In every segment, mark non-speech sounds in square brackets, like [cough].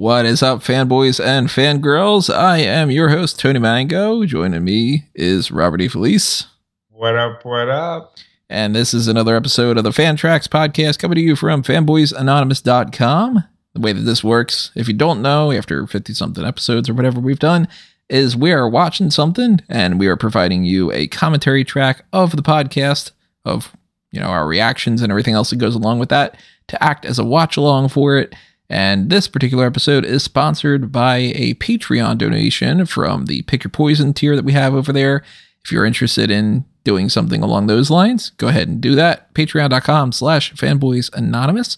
What is up, fanboys and fangirls? I am your host, Tony Mango. Joining me is Robert E. Felice. What up, what up? And this is another episode of the Fan Tracks podcast coming to you from fanboysanonymous.com. The way that this works, if you don't know, after 50 something episodes or whatever we've done, is we are watching something and we are providing you a commentary track of the podcast of you know our reactions and everything else that goes along with that to act as a watch along for it. And this particular episode is sponsored by a Patreon donation from the Pick Your Poison tier that we have over there. If you're interested in doing something along those lines, go ahead and do that. Patreon.com slash fanboys anonymous.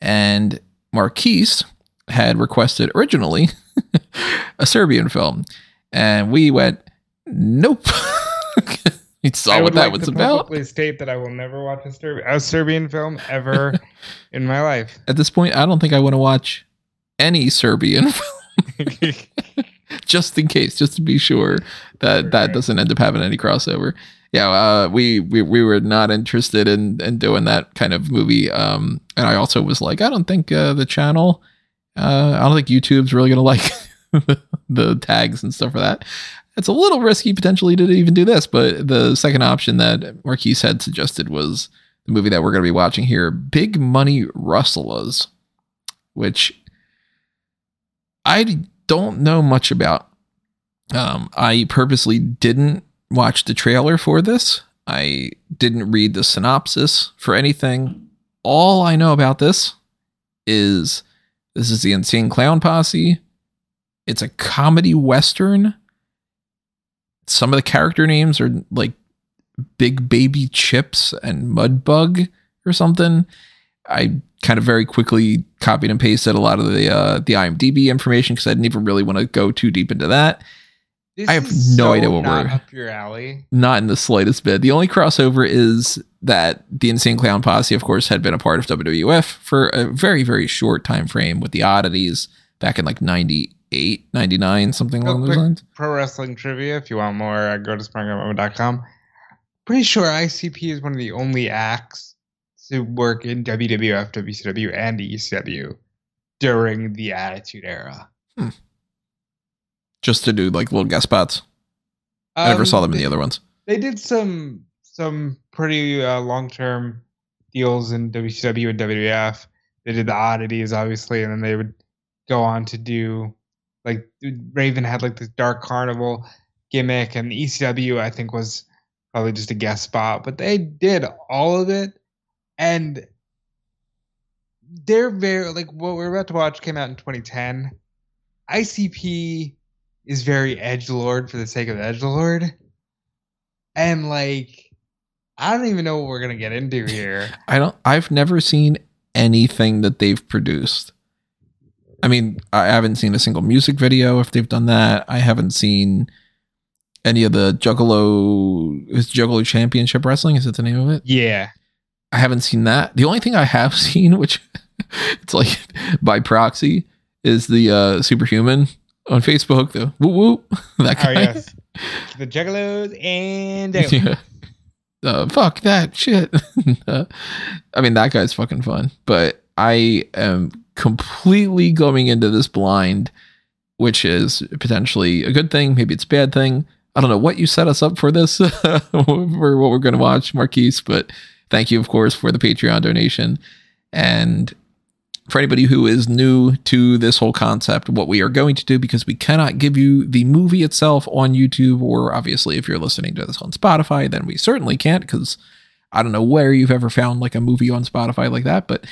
And Marquise had requested originally [laughs] a Serbian film. And we went, nope. [laughs] he saw what that like was about. publicly state that I will never watch a, Serb- a Serbian film ever [laughs] in my life. At this point, I don't think I want to watch any Serbian [laughs] film. [laughs] just in case, just to be sure that that Okay. doesn't end up having any crossover. Yeah, uh, we, we we were not interested in in doing that kind of movie. Um, and I also was like, I don't think uh, the channel, uh, I don't think YouTube's really gonna like the tags and stuff for that. It's a little risky potentially to even do this, but the second option that Marquise had suggested was the movie that we're going to be watching here, Big Money Rustlers, which I don't know much about. Um, I purposely didn't watch the trailer for this. I didn't read the synopsis for anything. All I know about this is this is the Insane Clown Posse. It's a comedy western. Some of the character names are like Big Baby Chips and Mudbug or something. I kind of very quickly copied and pasted a lot of the uh, the IMDb information because I didn't even really want to go too deep into that. This I have no so idea what we're- up your alley. Not in the slightest bit. The only crossover is that the Insane Clown Posse, of course, had been a part of WWF for a very, very short time frame with the oddities back in like 98, 99, something Real along those lines. Pro wrestling trivia. If you want more, uh, go to smartgummo.com. Pretty sure ICP is one of the only acts to work in WWF, WCW, and ECW during the Attitude Era. Just to do like little guest spots. I never Um, saw them in the other ones. they did some some pretty uh, long term deals in WCW and WWF. They did the oddities, obviously, and then they would go on to do like Raven had like this Dark Carnival gimmick, and ECW I think was probably just a guest spot, but they did all of it, and they're very like what we're about to watch came out in 2010. ICP is very edge lord for the sake of edge lord and like I don't even know what we're gonna get into here. [laughs] I don't. I've never seen anything that they've produced. I mean, I haven't seen a single music video if they've done that. I haven't seen any of the Juggalo is Juggalo Championship Wrestling. Is that the name of it? yeah, I haven't seen that. The only thing I have [laughs] seen, which [laughs] it's like by proxy, is the uh Superhuman on Facebook. The whoop whoop [laughs] that oh guy. yes, the Juggalos and yeah. Uh, fuck that shit. Uh, I mean, that guy's fucking fun, but I am completely going into this blind, which is potentially a good thing. Maybe it's a bad thing. I don't know what you set us up for this, [laughs] for what we're going to watch, Marquise, but thank you, of course, for the Patreon donation. And for anybody who is new to this whole concept, what we are going to do, because we cannot give you the movie itself on YouTube, or obviously if you're listening to this on Spotify, then we certainly can't, because I don't know where you've ever found like a movie on Spotify like that. But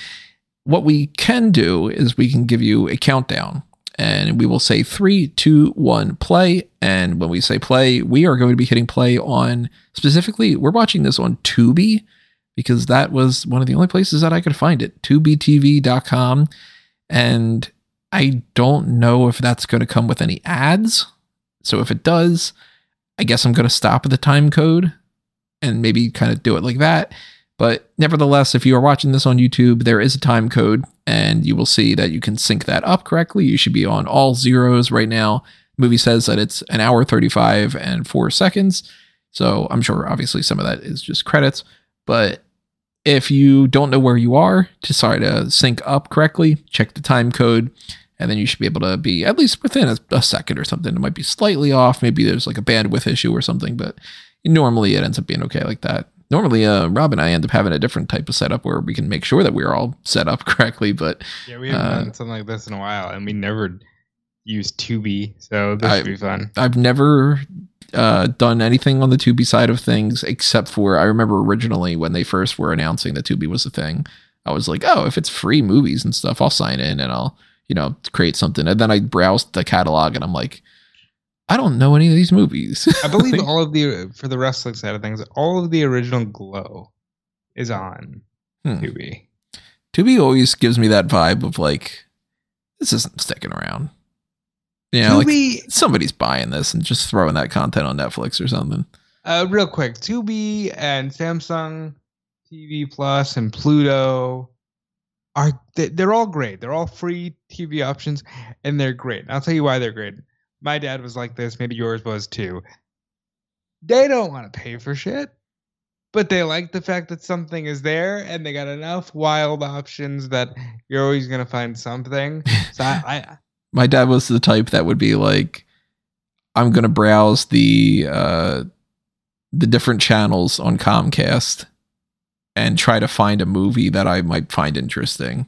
what we can do is we can give you a countdown and we will say three, two, one, play. And when we say play, we are going to be hitting play on specifically, we're watching this on Tubi because that was one of the only places that I could find it, tubitv.com. And I don't know if that's going to come with any ads. So if it does, I guess I'm going to stop at the time code and maybe kind of do it like that. But nevertheless, if you are watching this on YouTube, there is a time code and you will see that you can sync that up correctly. You should be on all zeros right now. movie says that it's an hour 35 and four seconds. So I'm sure obviously some of that is just credits. But if you don't know where you are to try to sync up correctly, check the time code and then you should be able to be at least within a, a second or something. It might be slightly off. Maybe there's like a bandwidth issue or something, but normally it ends up being okay like that. Normally, uh, Rob and I end up having a different type of setup where we can make sure that we're all set up [laughs] correctly. But Yeah, we haven't Uh, done something like this in a while, and we never used Tubi, so this I- should be fun. I've never uh, done anything on the Tubi side of things except for I remember originally when they first were announcing that Tubi was a thing. I was like, oh, if it's free movies and stuff, I'll sign in and I'll, you know, create something. And then I browsed the catalog and I'm like, I don't know any of these movies. [laughs] I believe all of the for the wrestling side of things, all of the original Glow is on Hmm. Tubi. Tubi always gives me that vibe of like, this isn't sticking around. You know, like somebody's buying this and just throwing that content on Netflix or something. uh, real quick, Tubi and Samsung TV Plus and Pluto are they, they're all great. They're all free TV options, and they're great. And I'll tell you why they're great. My dad was like this. Maybe yours was too. They don't want to pay for shit, but they like the fact that something is there, and they got enough wild options that you're always gonna find something. So I, I [laughs] my dad was the type that would be like i'm going to browse the uh the different channels on comcast and try to find a movie that i might find interesting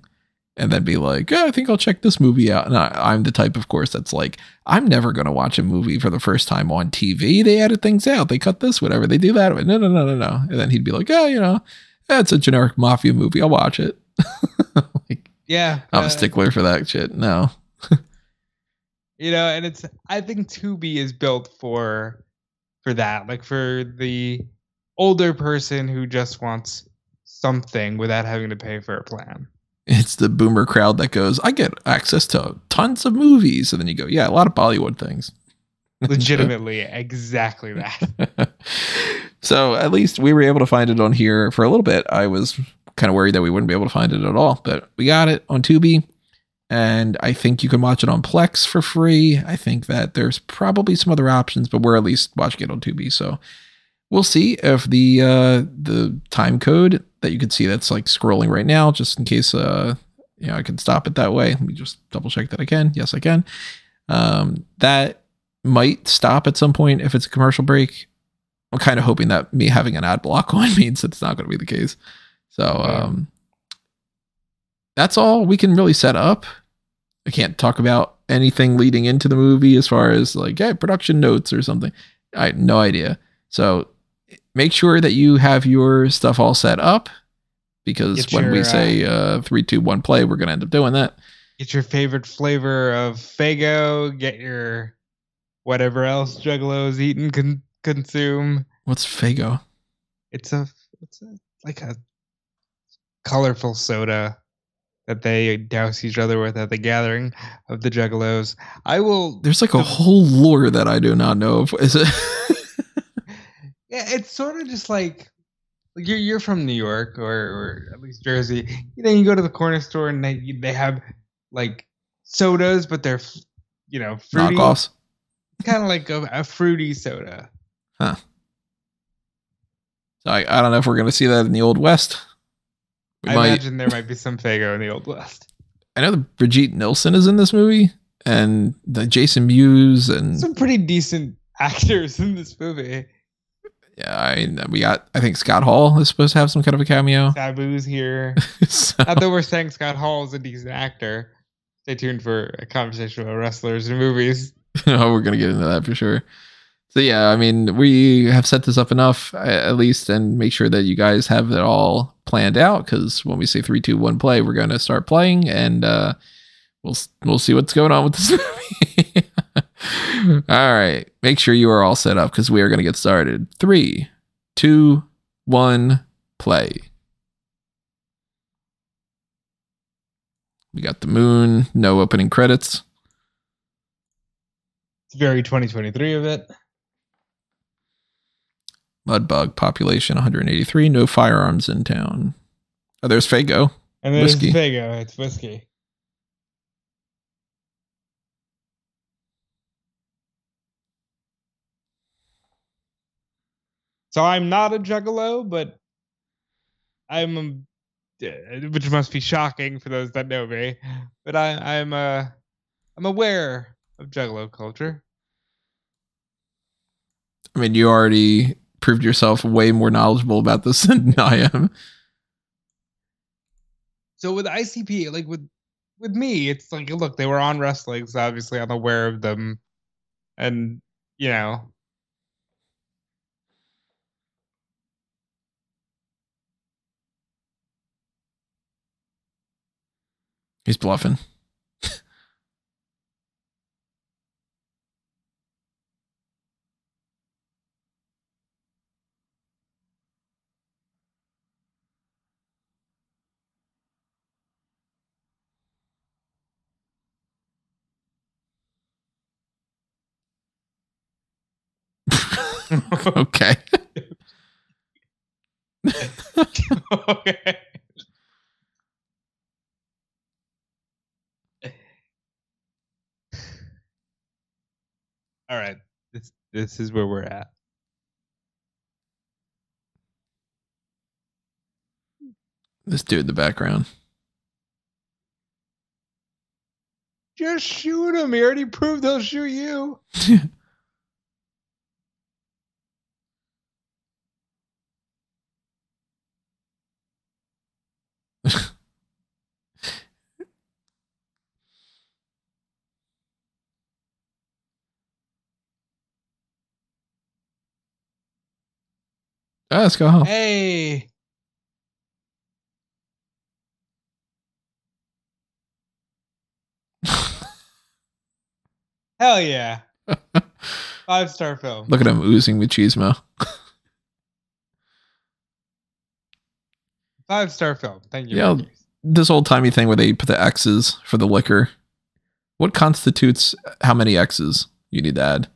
and then be like yeah, i think i'll check this movie out. And I, i'm the type of course that's like i'm never going to watch a movie for the first time on tv they edit things out. They cut this whatever. They do that. No no no no no. And then he'd be like oh you know that's a generic mafia movie. I'll watch it. [laughs] Like yeah, i'm uh, a stickler for that shit. No. [laughs] You know and it's i think tubi is built for for that. Like for the older person who just wants something without having to pay for a plan it's the boomer crowd that goes, I get access to tons of movies. And then you go, yeah, a lot of Bollywood things. [laughs] legitimately exactly that [laughs] so at least we were able to find it on here for a little bit. I was kind of worried that we wouldn't be able to find it at all, but we got it on Tubi. And I think you can watch it on Plex for free. I think that there's probably some other options, but we're at least watching it on Tubi. So we'll see if the uh, the time code that you can see that's like scrolling right now, just in case uh, you know I can stop it that way. Let me just double check that I can. Yes, I can. Um, that might stop at some point if it's a commercial break. I'm kind of hoping that me having an ad block [laughs] on means it's not going to be the case. So um, that's all we can really set up. I can't talk about anything leading into the movie as far as like yeah, production notes or something. I have no idea. So make sure that you have your stuff all set up because Get when we your, say uh, three, two, one, play, we're gonna end up doing that. get your favorite flavor of Faygo get your whatever else juggalos eat and con- consume What's Faygo? it's a it's a like a colorful soda that they douse each other with at the gathering of the juggalos i will There's like a whole lore that I do not know. Of. Is it? [laughs] It's sort of just like you're you're from New York or or at least Jersey. You know, you go to the corner store and they they have like sodas, but they're you know fruity, Knockoffs. kind of like a, a fruity soda. Huh. So I, I don't know if we're gonna see that in the old west. We I might. imagine there might be some Faygo in the Old West. I know that Brigitte Nielsen is in this movie, and the Jason Mewes, and Some pretty decent actors in this movie. Yeah, I we got. I think Scott Hall is supposed to have some kind of a cameo. [laughs] Sabu's here. [laughs] so, Not that we're saying Scott Hall is a decent actor. Stay tuned for a conversation about wrestlers and movies. [laughs] oh, we're gonna get into that for sure. So yeah, I mean, we have set this up enough at least, and make sure that you guys have it all planned out. Because when we say three, two, one, play, we're gonna start playing, and uh, we'll we'll see what's going on with this movie. [laughs] all right, make sure you are all set up because we are gonna get started. Three, two, one, play. We got the moon. No opening credits. It's very 2023 of it. Mudbug population 183. No firearms in town. Oh, there's Faygo. And there's Whiskey. Faygo. It's whiskey. So I'm not a juggalo, but I'm, which must be shocking for those that know me. But I, I'm a, I'm aware of Juggalo culture. I mean, you already proved yourself way more knowledgeable about this [laughs] than I am. So with ICP, like with with me, it's like look, they were on wrestling, so obviously I'm aware of them, and you know. He's bluffing. [laughs] [laughs] okay. [laughs] okay. All right. This this is where we're at. This dude in the background. Just shoot him. He already proved he'll shoot you. [laughs] [laughs] Ah, let's go home. Hey. [laughs] Hell yeah. Five star film. Look at him oozing machismo. [laughs] Five star film. Thank you. Yeah. This old timey thing where they put the X's for the liquor. What constitutes how many X's you need to add?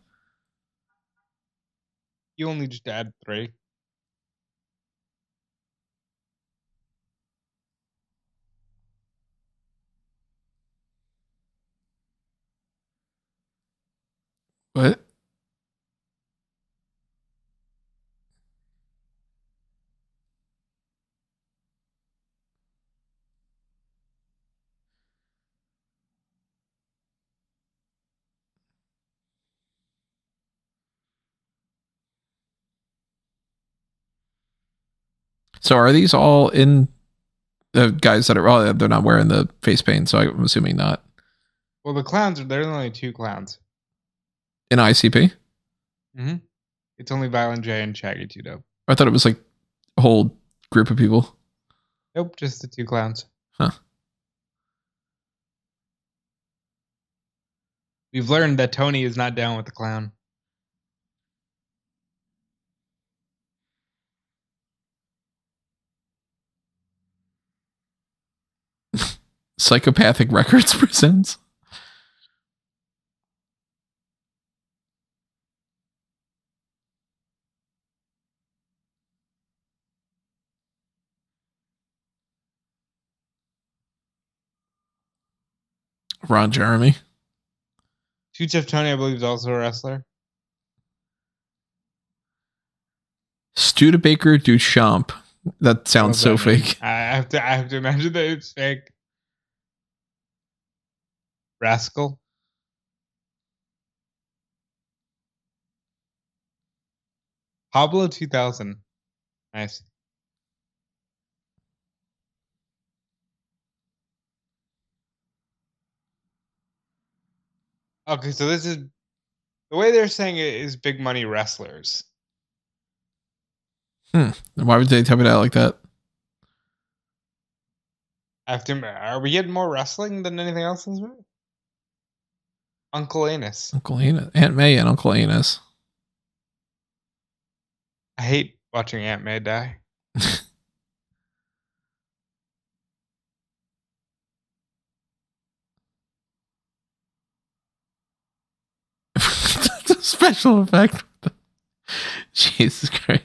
You only just add three. What? So are these all in the guys that are well, they're not wearing the face paint, so I'm assuming not. Well, the clowns are there's only two clowns. In ICP? Mm-hmm. It's only Violent J and Shaggy Two Dope. I thought it was like a whole group of people. Nope, just the two clowns. Huh. We've learned that Tony is not down with the clown. [laughs] Psychopathic Records [laughs] presents. Ron Jeremy. Two Chef Tony, I believe, is also a wrestler. Studebaker Duchamp. That sounds so that fake. I have to. I have to imagine that it's fake. Rascal. Pablo 2000. Nice. Okay, so this is the way they're saying it is big money wrestlers. Hmm. Why would they tell me that like that? After, are we getting more wrestling than anything else in this movie? Uncle Anus. Uncle Enos. Aunt May and Uncle Enos. I hate watching Aunt May die. [laughs] That's a special effect. [laughs] Jesus Christ.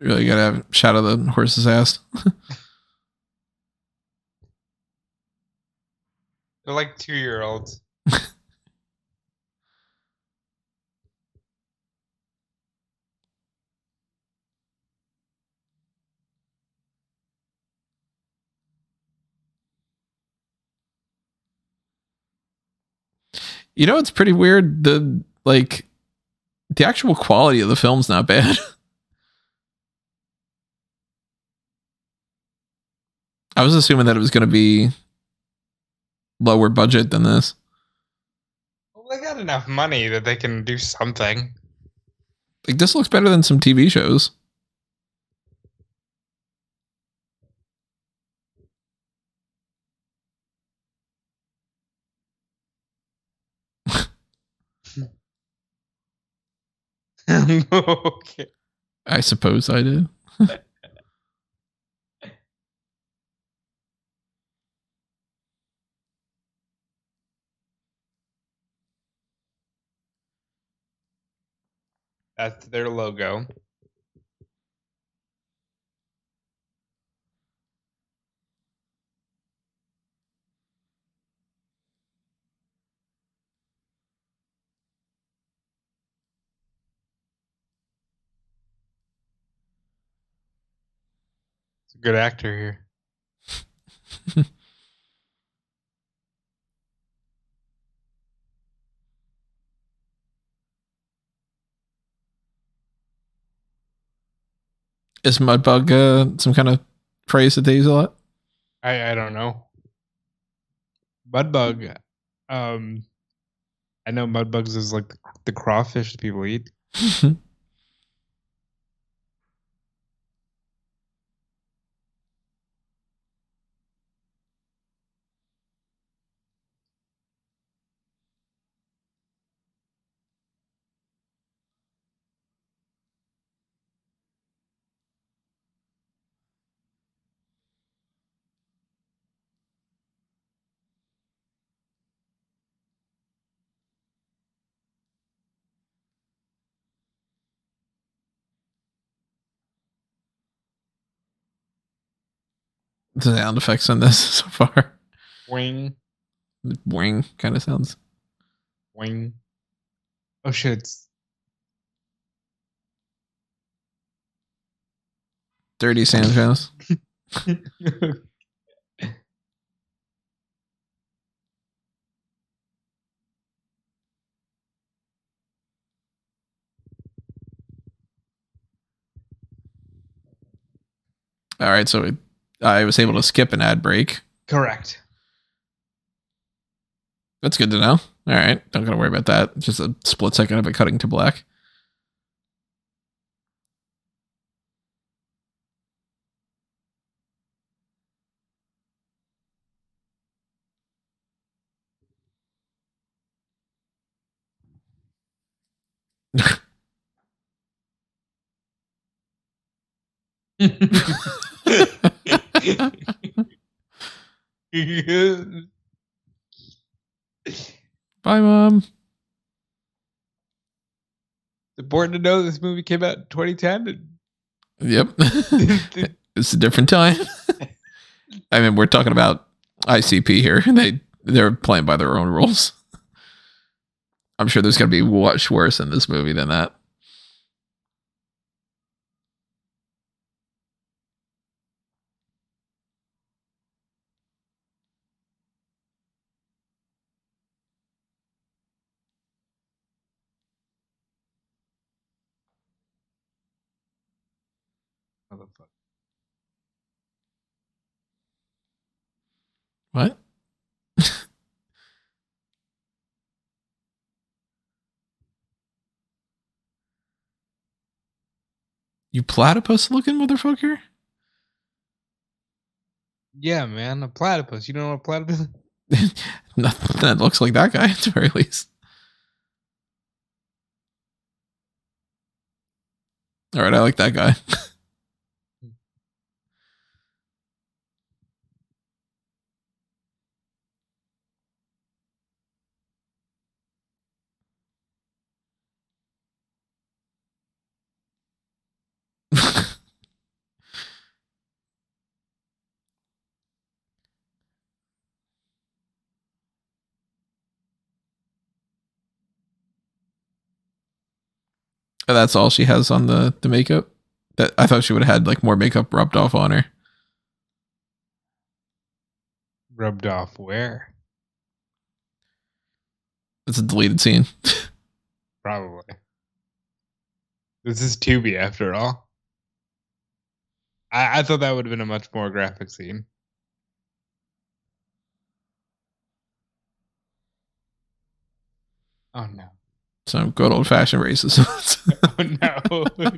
Really gotta have a shot of the horse's ass. [laughs] They're like two year olds. [laughs] You know, it's pretty weird. The like the actual quality of the film's not bad. [laughs] I was assuming that it was going to be lower budget than this. Well, they got enough money that they can do something. Like this looks better than some TV shows. [laughs] [laughs] okay. I suppose I did. That's their logo. Good actor here. [laughs] Is Mudbug uh, some kind of phrase that they use a lot? I I don't know. Mudbug. Um, I know mudbugs is like the crawfish that people eat. [laughs] sound effects in this [laughs] so far. Wing, Wing kind of sounds. wing. Oh shit! Dirty Sanchez. [laughs] All right, so I was able to skip an ad break. Correct. That's good to know. All right, don't gotta worry about that. Just a split second of it cutting to black. [laughs] [laughs] [laughs] Bye, mom. Important to know this movie came out in 2010. Yep, [laughs] it's a different time. [laughs] I mean, we're talking about ICP here. And they they're playing by their own rules. I'm sure there's gonna be much worse in this movie than that. Motherfucker. What? You platypus looking motherfucker? Yeah, man, a platypus. You don't know what a platypus? is? [laughs] Nothing that looks like that guy [laughs] at the very least. All right, I like that guy. [laughs] That's all she has on the the makeup. That I thought she would have had like more makeup rubbed off on her. Rubbed off where? It's a deleted scene. Probably. This is Tubi after all. I, I thought that would have been a much more graphic scene. Oh no. Some good old fashioned racism. [laughs] Oh no.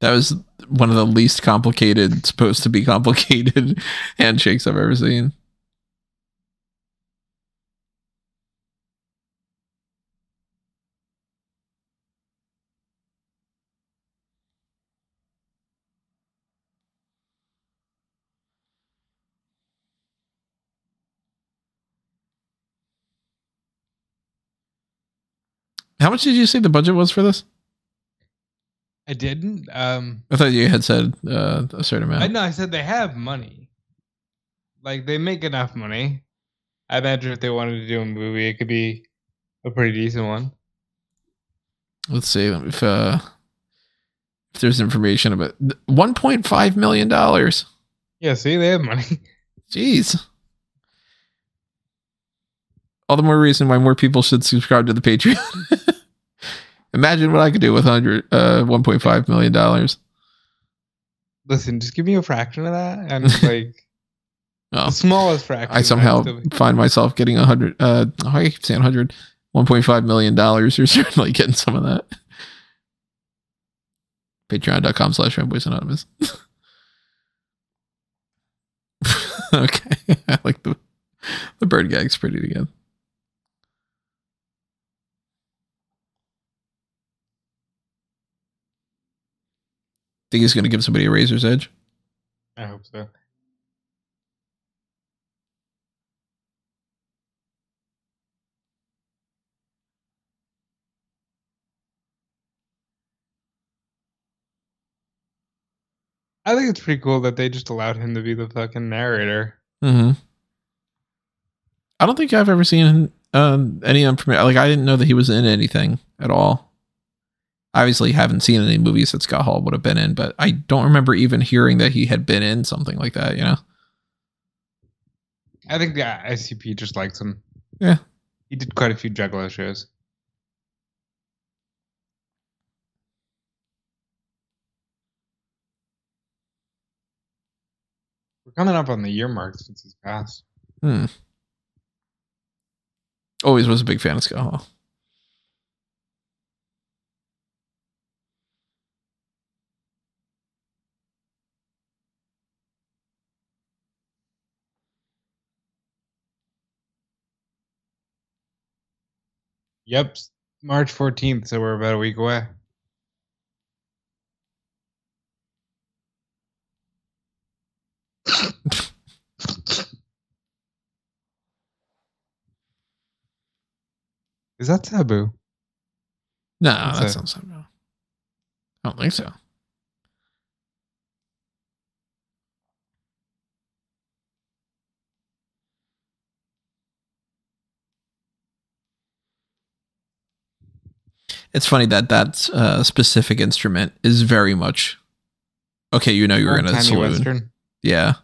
that was one of the least complicated, supposed to be complicated [laughs] handshakes I've ever seen. How much did you say the budget was for this? I didn't. Um I thought you had said uh, a certain amount. I know I said they have money. Like they make enough money. I imagine if they wanted to do a movie, it could be a pretty decent one. Let's see if uh, if there's information about 1.5 million dollars. Yeah, see, they have money. [laughs] Jeez. All the more reason why more people should subscribe to the Patreon. [laughs] Imagine what I could do with 100 uh 1.5 million dollars. Listen, just give me a fraction of that, and [laughs] like Oh. the smallest fraction. I somehow find myself getting a hundred. Uh, oh, I keep saying hundred. 1.5 million dollars. You're [laughs] certainly getting some of that. Patreon.com slash fanboys anonymous. [laughs] okay. I like the the bird gag's pretty again. Think he's gonna give somebody a razor's edge? I hope so. I think it's pretty cool that they just allowed him to be the fucking narrator. Mm-hmm. I don't think I've ever seen um, any information. Like I didn't know that he was in anything at all. Obviously, haven't seen any movies that Scott Hall would have been in, but I don't remember even hearing that he had been in something like that. You know? I think the ICP just likes him. Yeah. He did quite a few Juggalo shows. We're coming up on the year mark since he's passed. Hmm. Always was a big fan of Scott Hall. Yep, March 14th, so we're about a week away. Is that taboo? No, What's that sounds so. I don't think so. It's funny that that uh, specific instrument is very much okay. You know, you're in a saloon. Western. Yeah.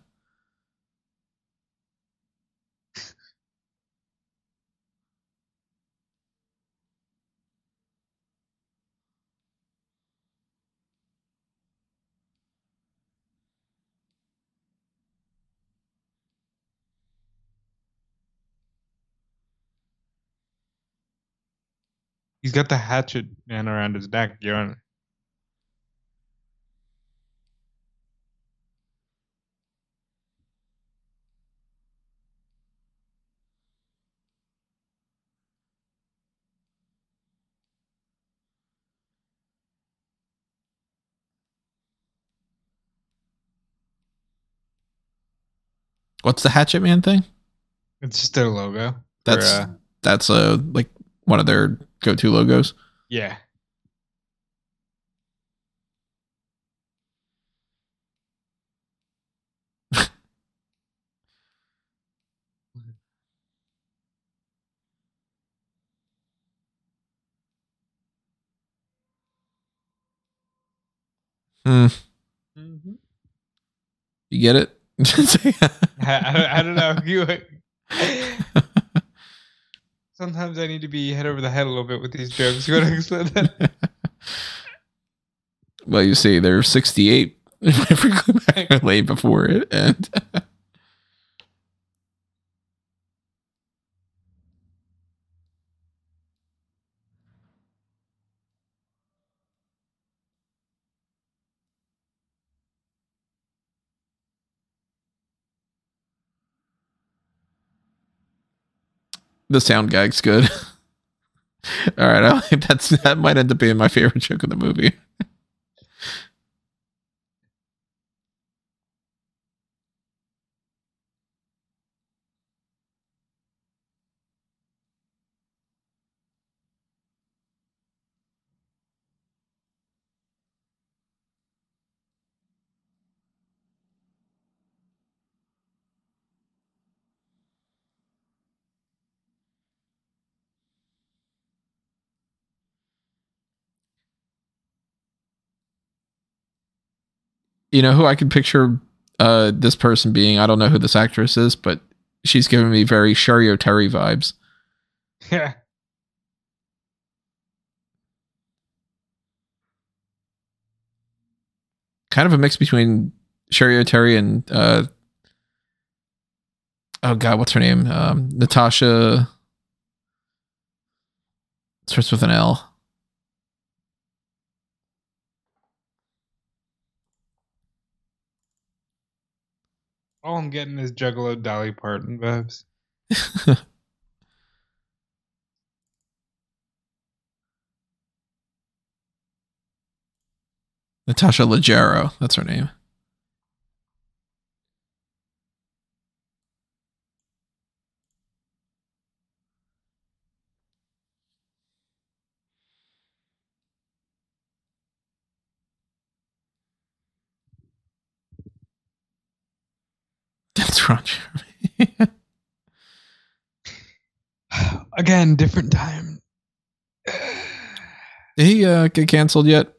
He's got the hatchet man around his neck. You know, What's the Hatchet Man thing? it's just their logo. for, That's uh, that's a like one of their go-to logos. Yeah. Hmm. Mhm. You get it? I, [laughs] I, [laughs] I don't know. You. [laughs] Sometimes I need to be head over the head a little bit with these jokes. You want to explain that? well, you see, they're 68 if we go back before it, and [laughs] the sound gag's good. [laughs] All right, I [laughs] that's that might end up being my favorite joke in the movie. [laughs] You know who I can picture uh, this person being? I don't know who this actress is, but she's giving me very Cheri Oteri vibes. Yeah. Kind of a mix between Cheri Oteri and uh, oh god, what's her name? Um, Natasha starts with an L. All I'm getting is Juggalo Dolly Parton vibes. [laughs] Natasha Leggero, that's her name. [laughs] Again, different time. [sighs] Did he uh, get canceled yet?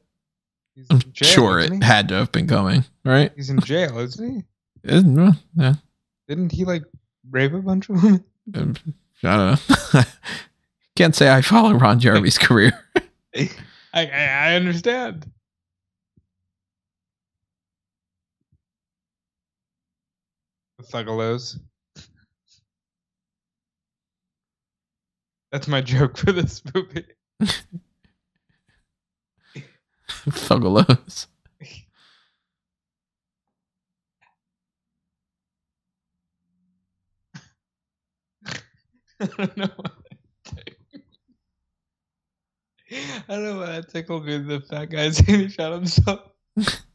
He's I'm in jail, sure it he? had to have been coming, right? He's in jail, isn't he? Isn't- well, yeah, Didn't he like rape a bunch of women? [laughs] um, I don't know. [laughs] Can't say I follow Ron Jeremy's career. I, I I understand. The Thuggalos. That's my joke for this movie. Thuggalos. [laughs] I don't know. Why that tickled- I don't know why that tickled me. The fat guy saying [laughs] he shot himself. [laughs]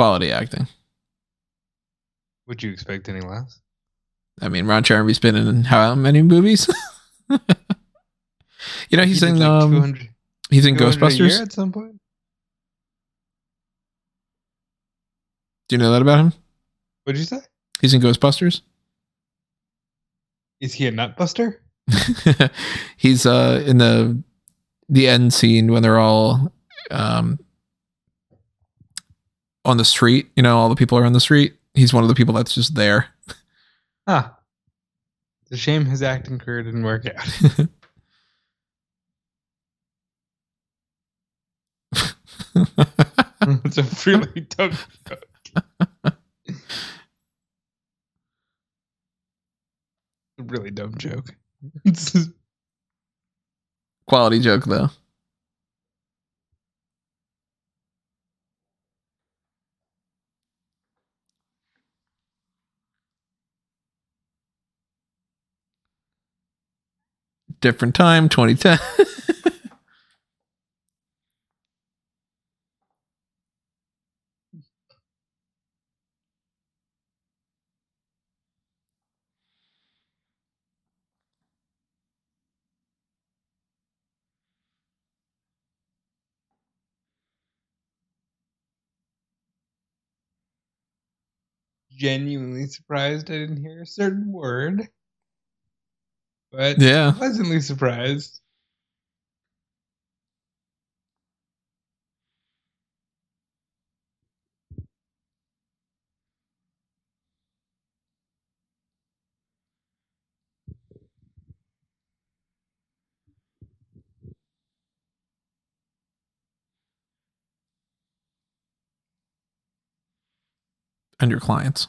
Quality acting. Would you expect any less? I mean, Ron Jeremy's been in how many movies? [laughs] you know, he's He in like, um, he's in 200 a year Ghostbusters. at some point. Do you know that about him? What'd you say? He's in Ghostbusters. Is he a nutbuster? [laughs] he's uh in the the end scene when they're all um on the street. You know, all the people are on the street. He's one of the people that's just there. Huh. It's a shame his acting career didn't work out. [laughs] it's a really dumb joke. a [laughs] really dumb joke. [laughs] Quality joke though. different time, 2010. [laughs] genuinely surprised I didn't hear a certain word but Yeah. pleasantly surprised. And your clients.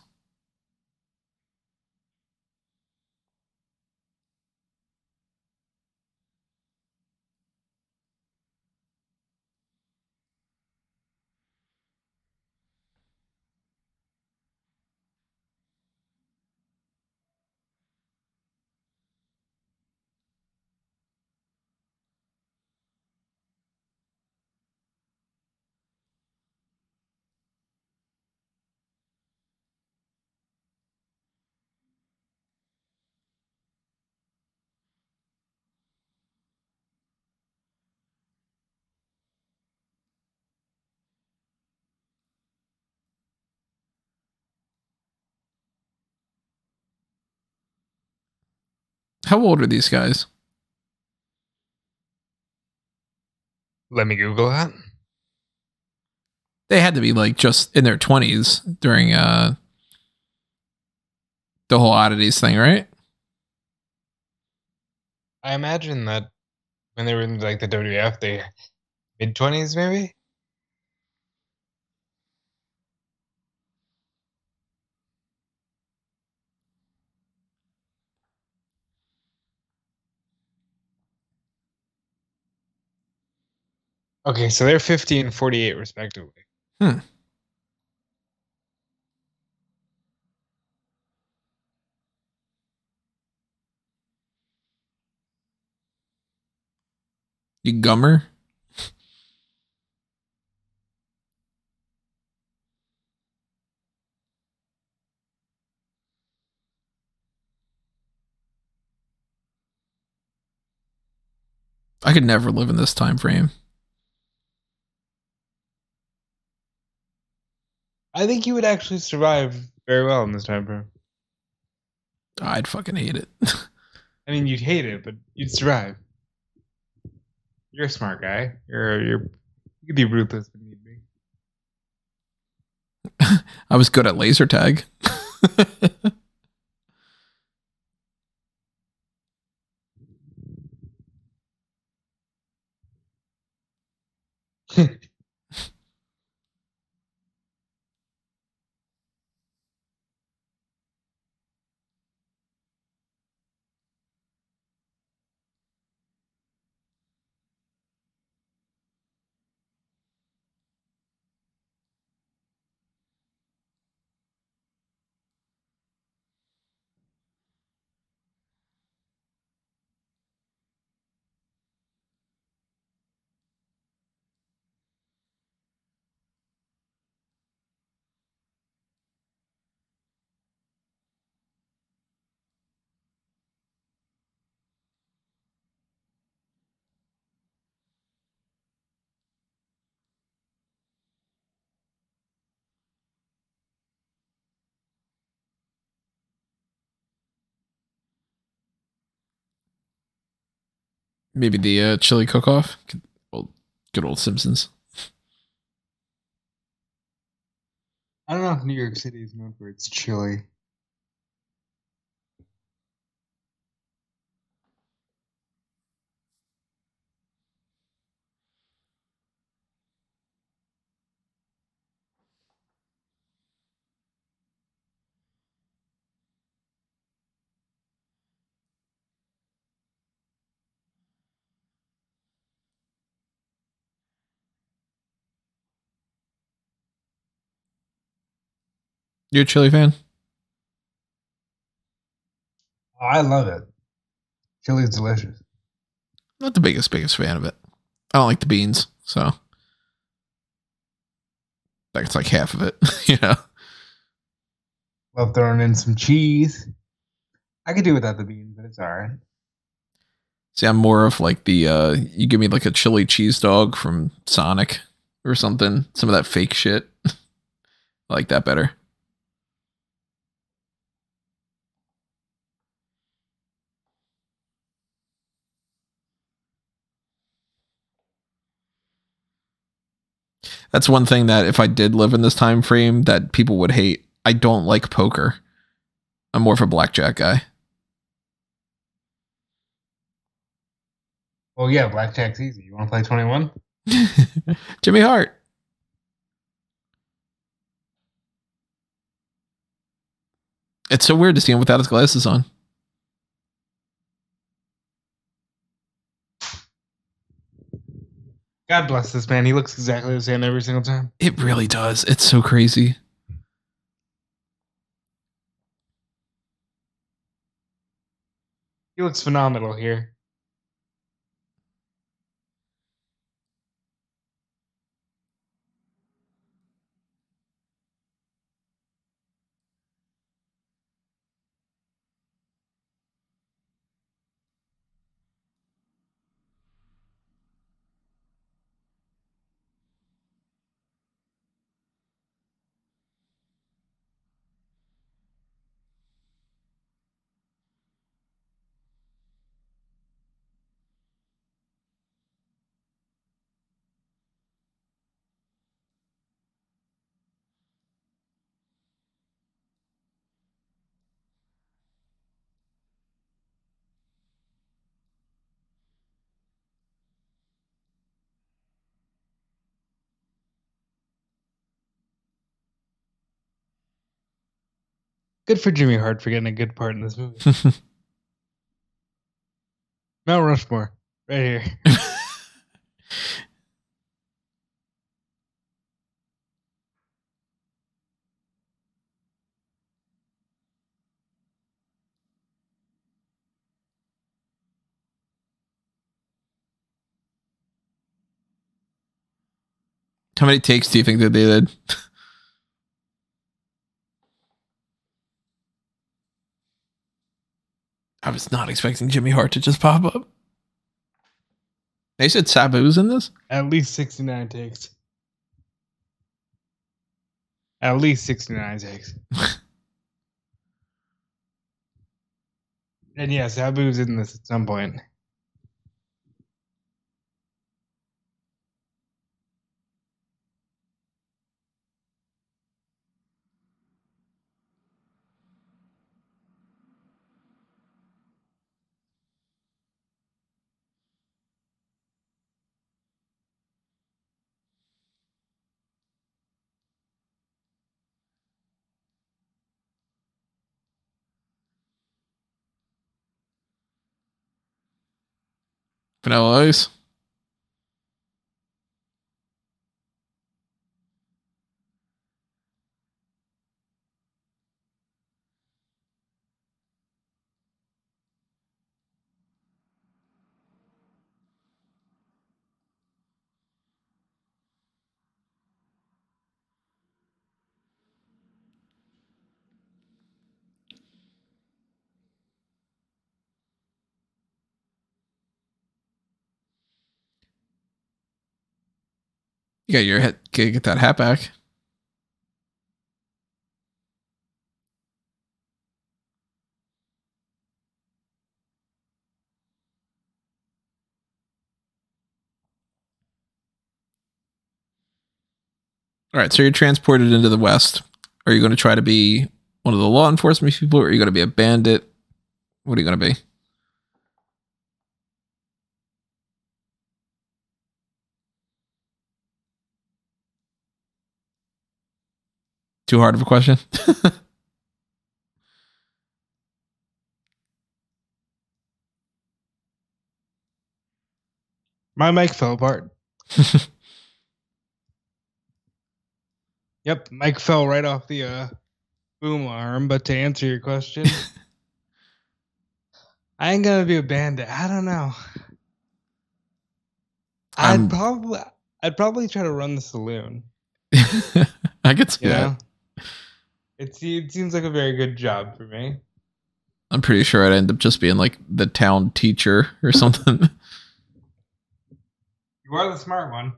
How old are these guys? Let me Google that. They had to be like just in their 20s during uh the whole oddities thing, right? I imagine that when they were in like the WWF, they mid twenties maybe. Okay, so they're 50 and 48 respectively. Hmm. You gummer? I could never live in this time frame. I think you would actually survive very well in this time frame. I'd fucking hate it. [laughs] I mean, you'd hate it, but you'd survive. You're a smart guy. You're you're you could be ruthless when need be. [laughs] I was good at laser tag. [laughs] Maybe the uh, chili cook off. Good old, good old Simpsons. I don't know if New York City is known for its chili. You a chili fan? I love it. Chili's delicious. Not the biggest, biggest fan of it. I don't like the beans, so that's like half of it. [laughs] you know, Love throwing in some cheese. I could do without the beans, but it's alright. see, I'm more of like the uh, you give me like a chili cheese dog from Sonic or something. Some of that fake shit. [laughs] I like that better. That's one thing that if I did live in this time frame that people would hate. I don't like poker. I'm more of a blackjack guy. Well, yeah, blackjack's easy. You want to play 21? [laughs] Jimmy Hart. It's so weird to see him without his glasses on. God bless this man. He looks exactly the same every single time. It really does. It's so crazy. He looks phenomenal here. Good for Jimmy Hart for getting a good part in this movie. [laughs] Mount Rushmore, right here. [laughs] How many takes do you think that they did? [laughs] I was not expecting Jimmy Hart to just pop up. They said Sabu's in this? At least 69 takes. At least 69 takes. [laughs] and yeah, Sabu's in this at some point. Vanilla Ice. You got your head. Get that hat back. All right, so you're transported into the West. Are you going to try to be one of the law enforcement people, or are you going to be a bandit? What are you going to be? Too hard of a question? [laughs] My mic fell apart. [laughs] yep, mic fell right off the uh, boom arm. But to answer your question, [laughs] I ain't gonna be a bandit. I don't know. I'd I'm- probably, I'd probably try to run the saloon. I could see You that. know, it, se- it seems like a very good job for me. I'm pretty sure I'd end up just being like the town teacher or [laughs] something. You are the smart one.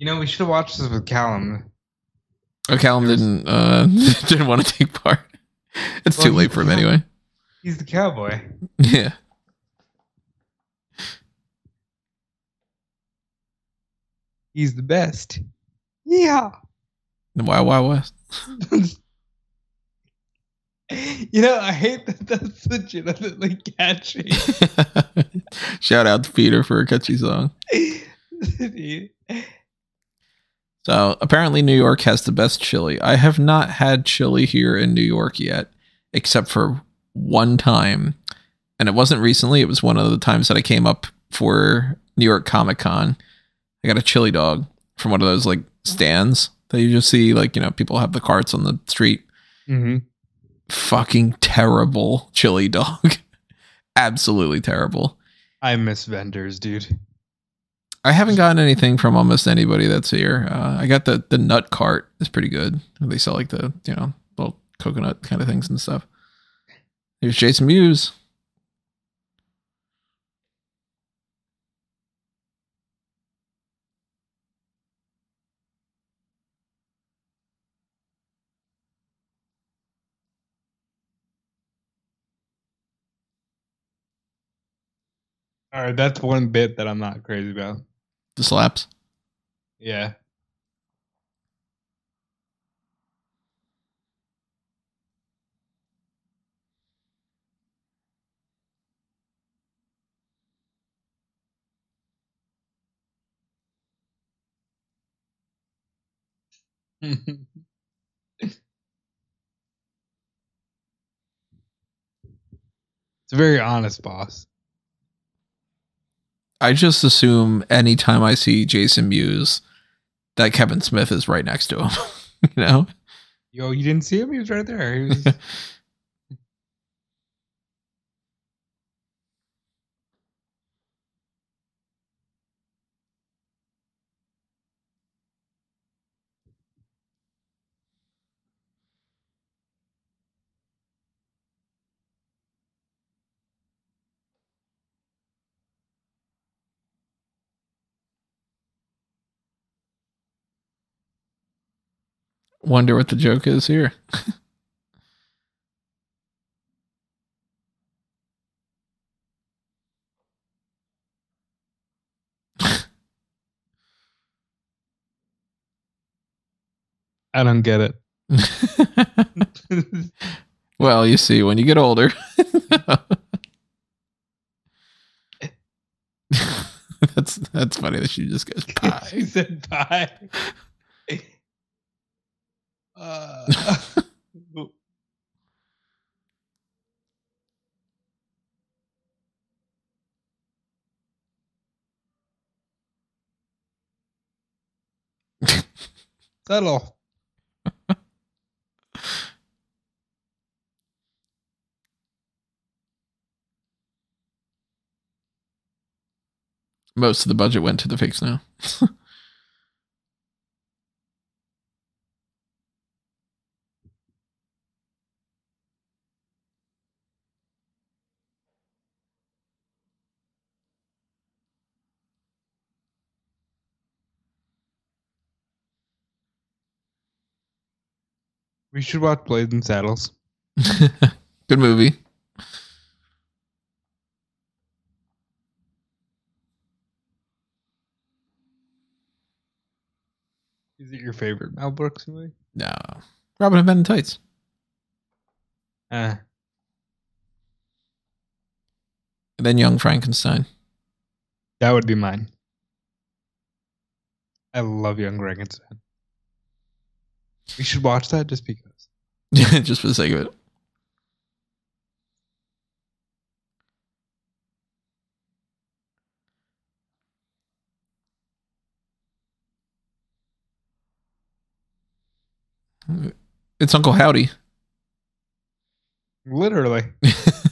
You know, we should have watched this with Callum. Oh, Callum didn't uh, [laughs] didn't want to take part. It's Well, too late for him anyway. He's the cowboy. Yeah. He's the best. Yeah. The Wild Wild West. [laughs] you know, I hate that that's legitimately [laughs] catchy. Shout out to Peter for a catchy song. So apparently New York has the best chili. I have not had chili here in New York yet, except for one time. And it wasn't recently, it was one of the times that I came up for New York Comic Con. I got a chili dog from one of those like stands that you just see, like, you know, people have the carts on the street. hmm Fucking terrible chili dog. [laughs] Absolutely terrible. I miss vendors, dude. I haven't gotten anything from almost anybody that's here. Uh, I got the the nut cart. It's pretty good. They sell like the you know little coconut kind of things and stuff. Here's Jason Mewes. All right, that's one bit that I'm not crazy about. The slaps. Yeah. [laughs] it's a very honest boss. I just assume anytime I see Jason Mewes that Kevin Smith is right next to him. [laughs] you know? Yo, you didn't see him? He was right there. He was [laughs] Wonder what the joke is here. [laughs] I don't get it. [laughs] [laughs] well, you see, when you get older. that's that's funny that she just goes pie. said bye. Uh. [laughs] Most of the budget went to the fix snow. [laughs] We should watch Blazing Saddles. [laughs] Good movie. Is it your favorite Mel Brooks movie? No. Robin Hood Men in Tights. Uh, And then Young Frankenstein. that would be mine. I love Young Frankenstein. We should watch that just because. [laughs] just for the sake of it. It's Uncle Howdy. Literally. [laughs]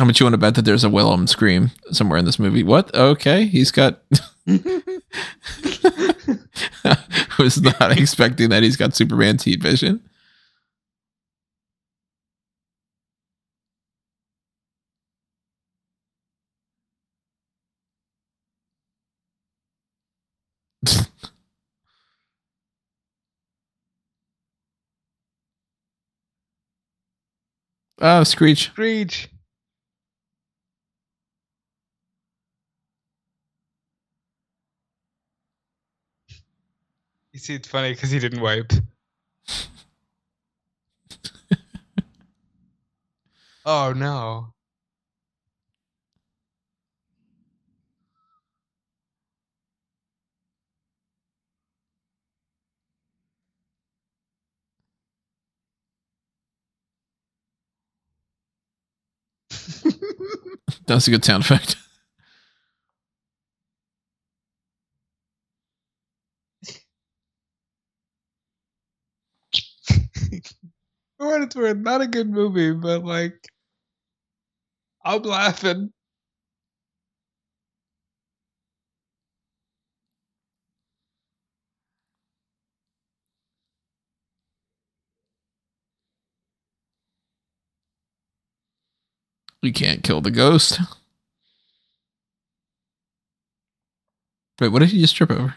I'm you want to bet that there's a Wilhelm scream somewhere in this movie? What? Okay, he's got. [laughs] I was not [laughs] expecting that he's got Superman's heat vision. oh, [laughs] Screech. Screech. You see, it's funny because he didn't wipe. [laughs] oh no. That's a good sound effect. For what it's worth, not a good movie, but like, I'm laughing. We can't kill the ghost. Wait, what did he just trip over?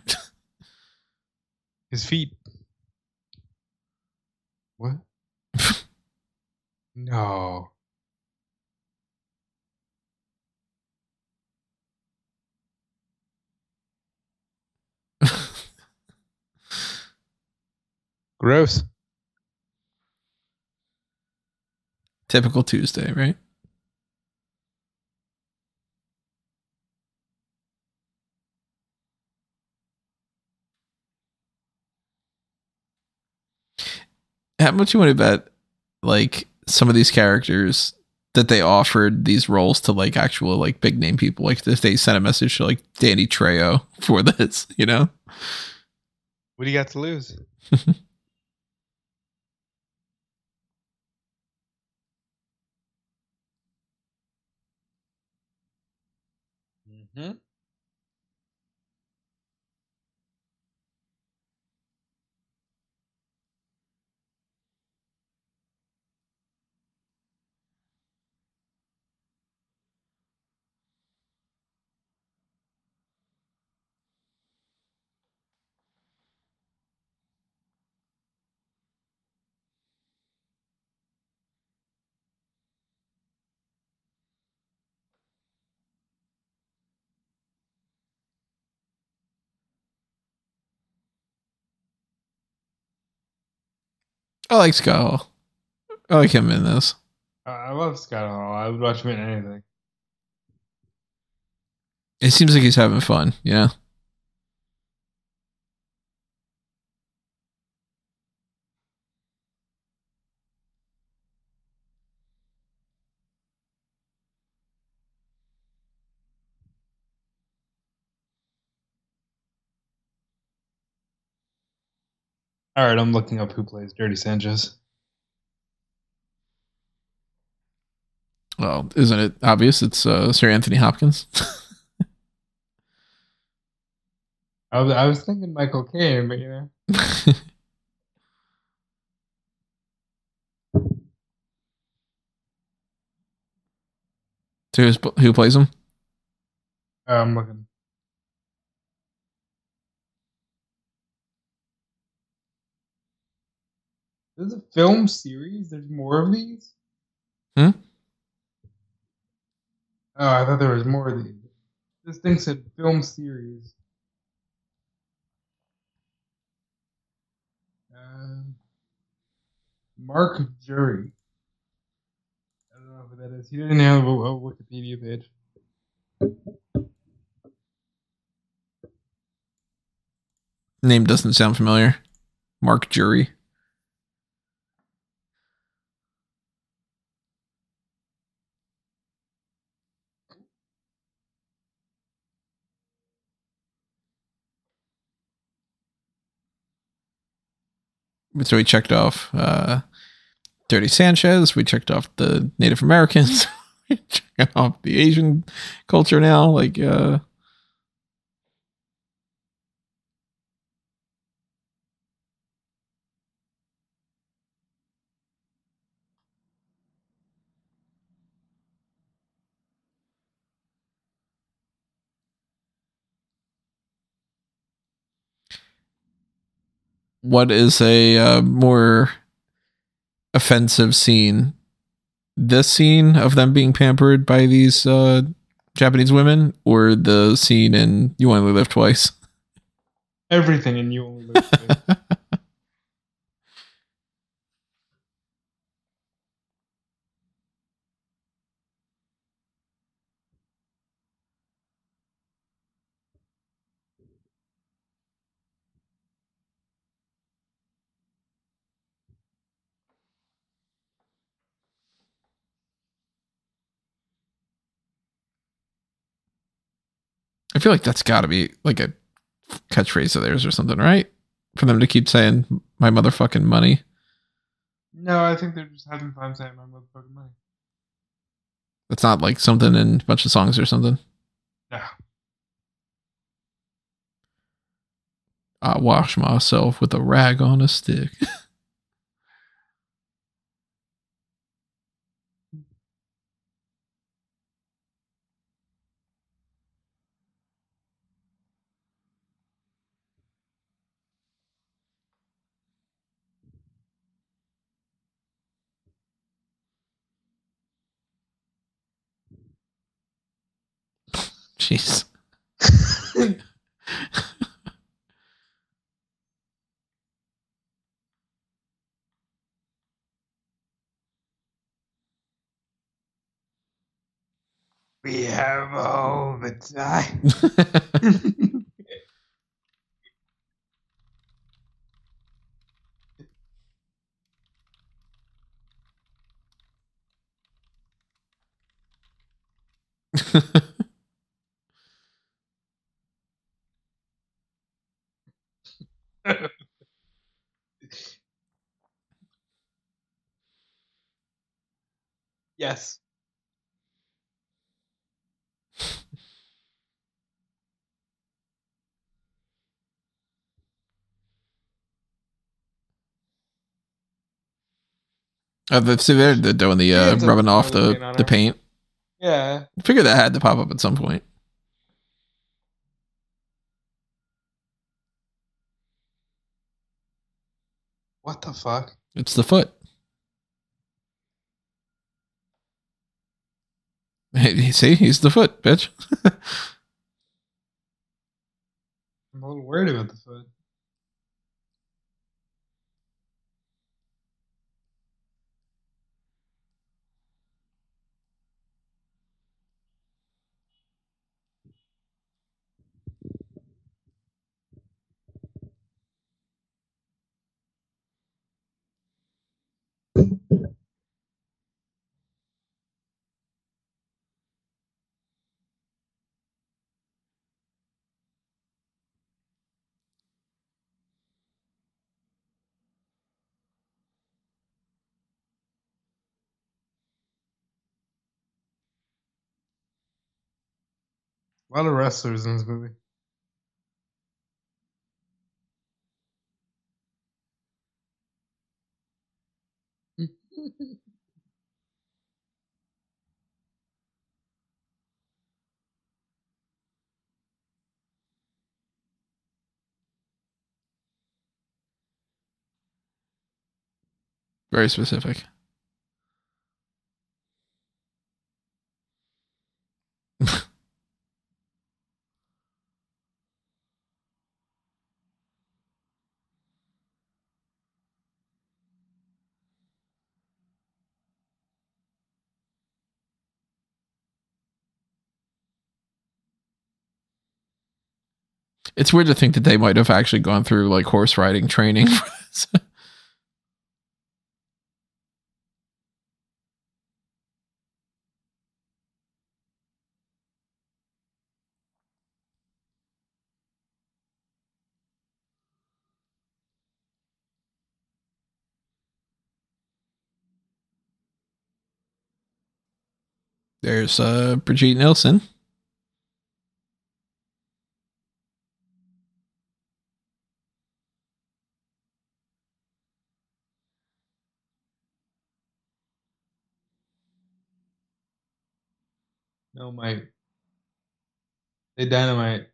[laughs] His feet. What? No. Gross. Typical Tuesday, right? How much you want to bet, like some of these characters that they offered these roles to like actual like big name people, like if they sent a message to like Danny Trejo for this, [laughs] you know? What do you got to lose? [laughs] mm-hmm. I like Scott Hall. I like him in this. I love Scott Hall. I would watch him in anything. It seems like he's having fun, you All right, I'm looking up who plays Dirty Sanchez. Well, isn't it obvious? It's uh, Sir Anthony Hopkins. [laughs] I was, I was thinking Michael Caine, but you know. [laughs] who's, who plays him? Uh, I'm looking. There's a film series. There's more of these. Hmm? Oh, I thought there was more of these. This thing said film series. Um, Mark Jury. I don't know who that is. He didn't have a, a Wikipedia page. Name doesn't sound familiar. Mark Jury. So we checked off uh, Dirty Sanchez. We checked off the Native Americans. [laughs] we checking off the Asian culture now. Like, uh, what is a uh, more offensive scene this scene of them being pampered by these uh, Japanese women, or the scene in You Only Live Twice? Everything in You Only Live Twice. [laughs] I feel like that's got to be like a catchphrase of theirs or something, right? For them to keep saying "my motherfucking money." No, I think they're just having fun saying my motherfucking money. It's not like something in a bunch of songs or something. No. I wash myself with a rag on a stick. [laughs] Jeez. [laughs] we have all the [laughs] yes. uh, the, see, they're, they're doing the uh, Yeah, rubbing off the, paint the paint. Yeah. I figured that had to pop up at some point. What the fuck? It's the foot. [laughs] see, he's the foot, bitch. [laughs] I'm a little worried about the foot. A lot of wrestlers in this movie. [laughs] Very specific. It's weird to think that they might have actually gone through like horse riding training for [laughs] this. [laughs] There's uh, Brigitte Nielsen. Dynamite. They dynamite.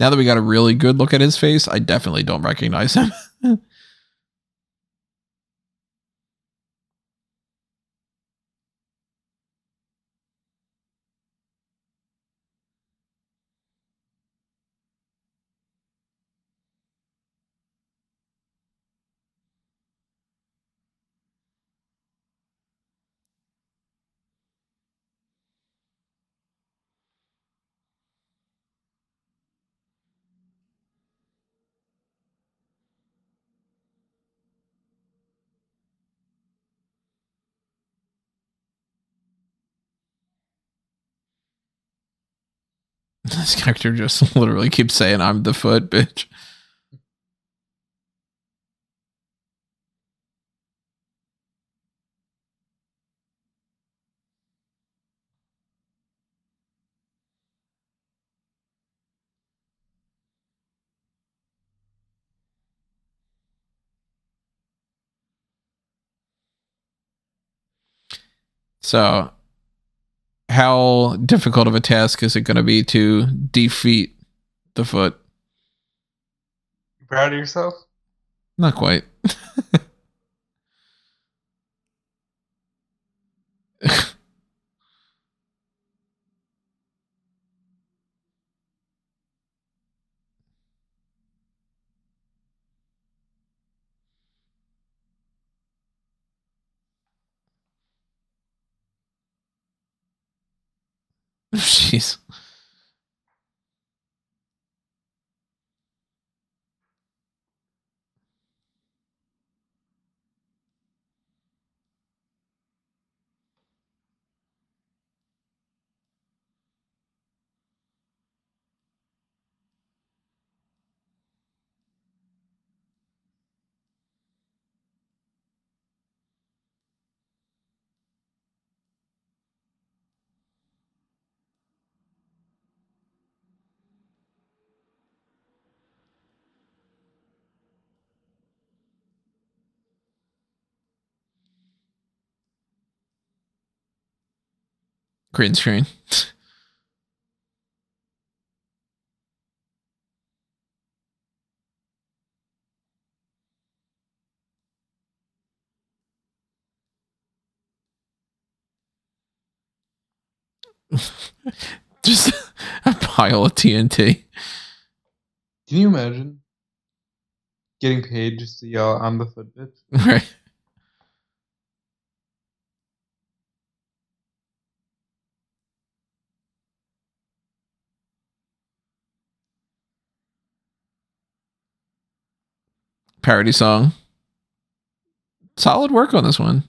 Now that we got a really good look at his face, I definitely don't recognize him. [laughs] this character just [laughs] literally keeps saying, I'm the foot, bitch. So, how difficult of a task is it going to be to defeat the foot? You proud of yourself? Not quite. [laughs] [laughs] Jeez. Green screen. [laughs] Just a pile of TNT. Can you imagine getting paid just to yell "I'm the foot bitch"? [laughs] Right. Parody song. Solid work on this one.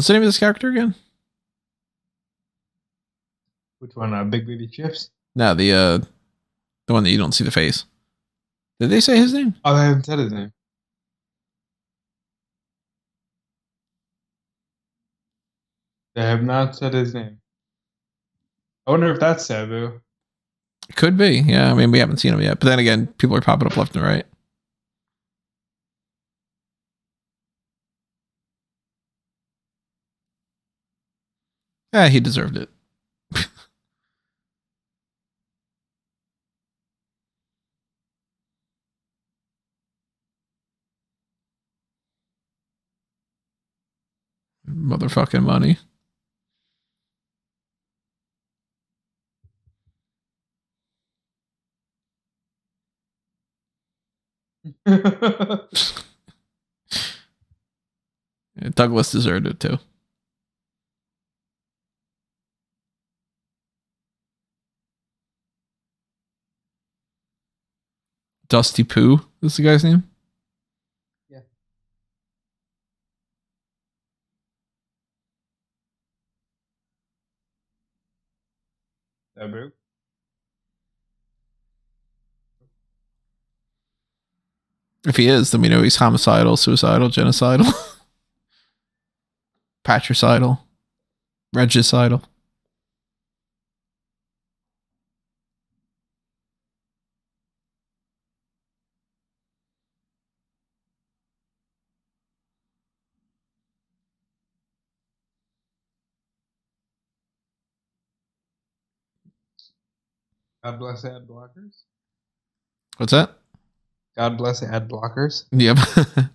What's the name of this character again? Which one? Uh, Big Baby Chips? No, the uh the one that you don't see the face. Did they say his name? Oh, they haven't said his name. They have not said his name. I wonder if that's Sabu. Could be. Yeah, I mean we haven't seen him yet. But then again, people are popping up left and right. Yeah, he deserved it. [laughs] Motherfucking money. [laughs] [laughs] Douglas deserved it too. Dusty Poo is the guy's name? Yeah. If he is, then we know he's homicidal, suicidal, genocidal, [laughs] patricidal, regicidal. God bless ad blockers. What's that? God bless ad blockers. Yep. [laughs]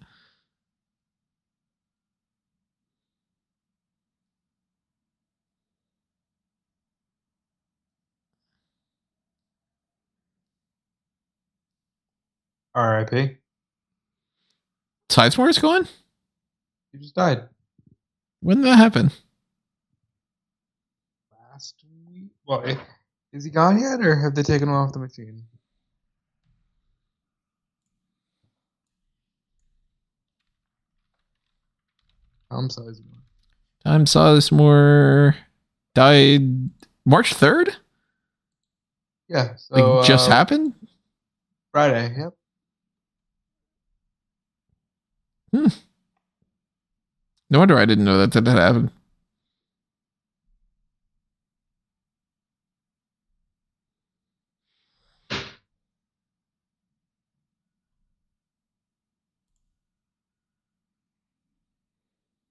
R.I.P. Sizemore's gone? He just died When did that happen? last week. Well, i- is he gone yet, or have they taken him off the machine? Tom Sizemore. Tom Sizemore died March 3rd? Yeah. So Like just uh, happened? Friday. Yep. Hmm. No wonder I didn't know that that had happened.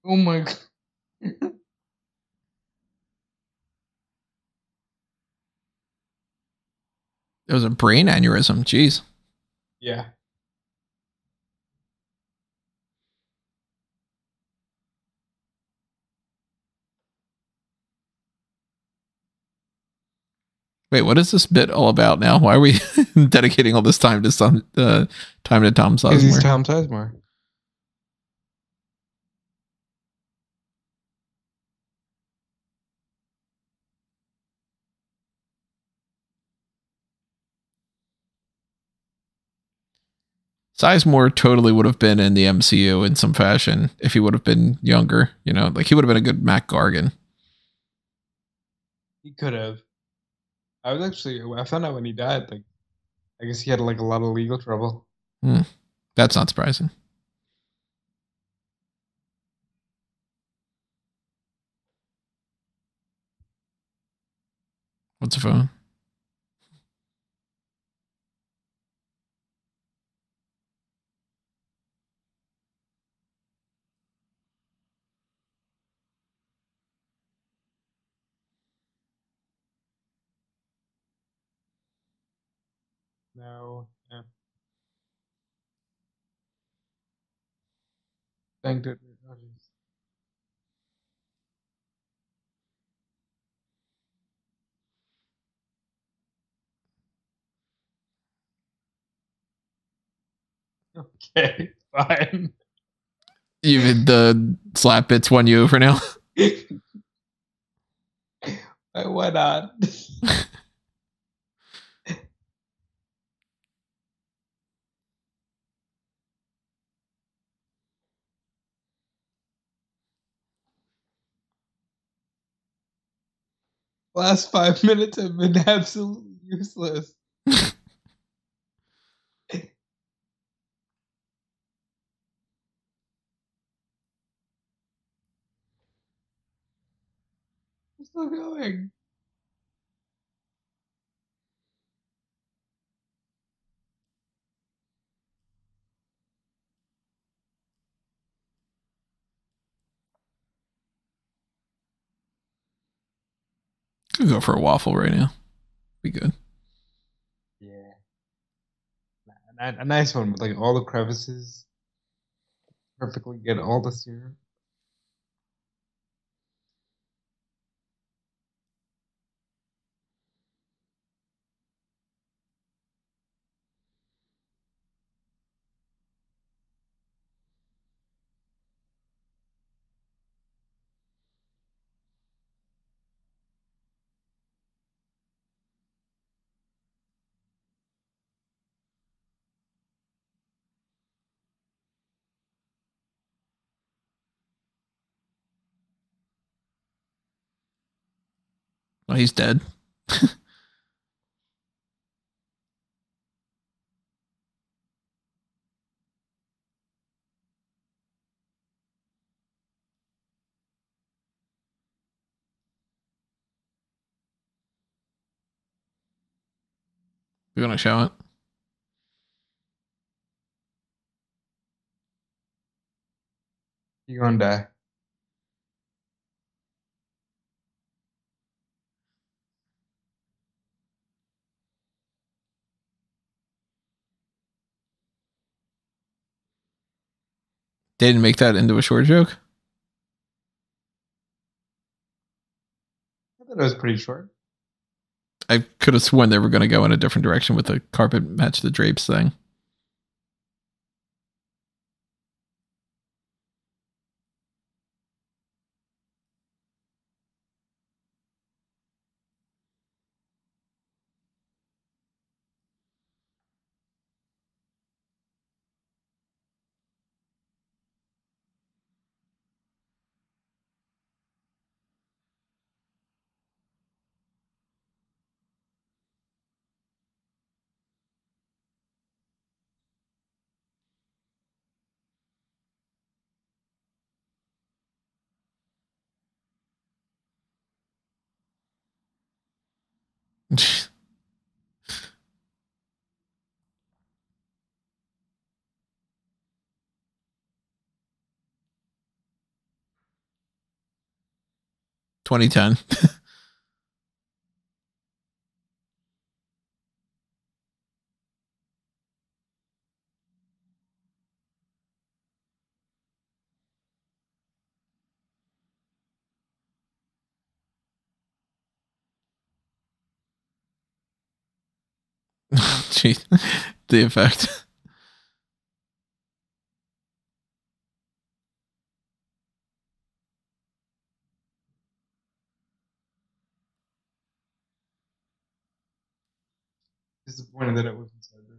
Oh my. god. It was a brain aneurysm. Jeez. Yeah. Wait, what is this bit all about now? Why are we [laughs] dedicating all this time to some uh, time to Tom Because he's Tom Sizemore. Sizemore totally would have been in the MCU in some fashion if he would have been younger. You know, like he would have been a good Mac Gargan. He could have. I was actually. I found out when he died. Like, I guess he had like a lot of legal trouble. Hmm. That's not surprising. What's the phone? No. Yeah. Thank you. Oh. Okay, [laughs] fine. Even the slap bits won you for now. [laughs] Why not? [laughs] Last five minutes have been [laughs] absolutely useless. [laughs] Still going. Could go for a waffle right now. Be good. Yeah. A, a nice one with like all the crevices. Perfectly get all the syrup. Oh, he's dead. You want to show it? You're gonna die. They didn't make that into a short joke. I thought it was pretty short. I could have sworn they were going to go in a different direction with the carpet match the drapes thing. Twenty ten. [laughs] Jeez, the effect. Disappointed that it wasn't there.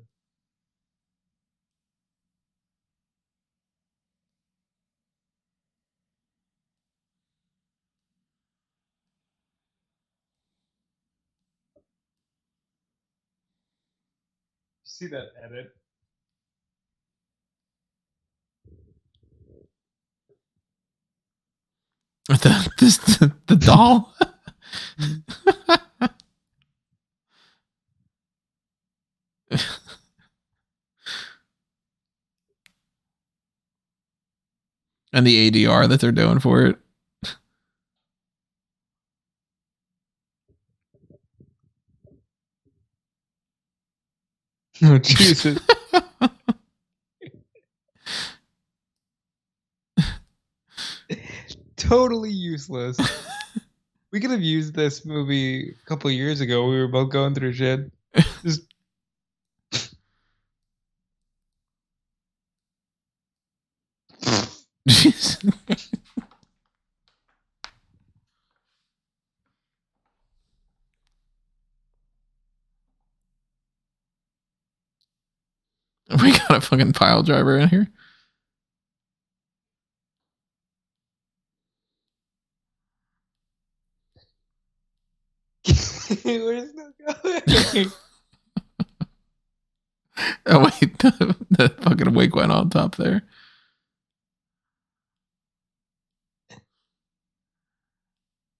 See that edit? [laughs] The this the, the doll. [laughs] [laughs] and the ADR that they're doing for it. Oh Jesus! [laughs] totally useless. [laughs] We could have used this movie a couple years ago. We were both going through shit. Just Jeez. [laughs] We got a fucking pile driver in here. [laughs] Where's that going? [laughs] Oh wait, the, the fucking wig went on top there.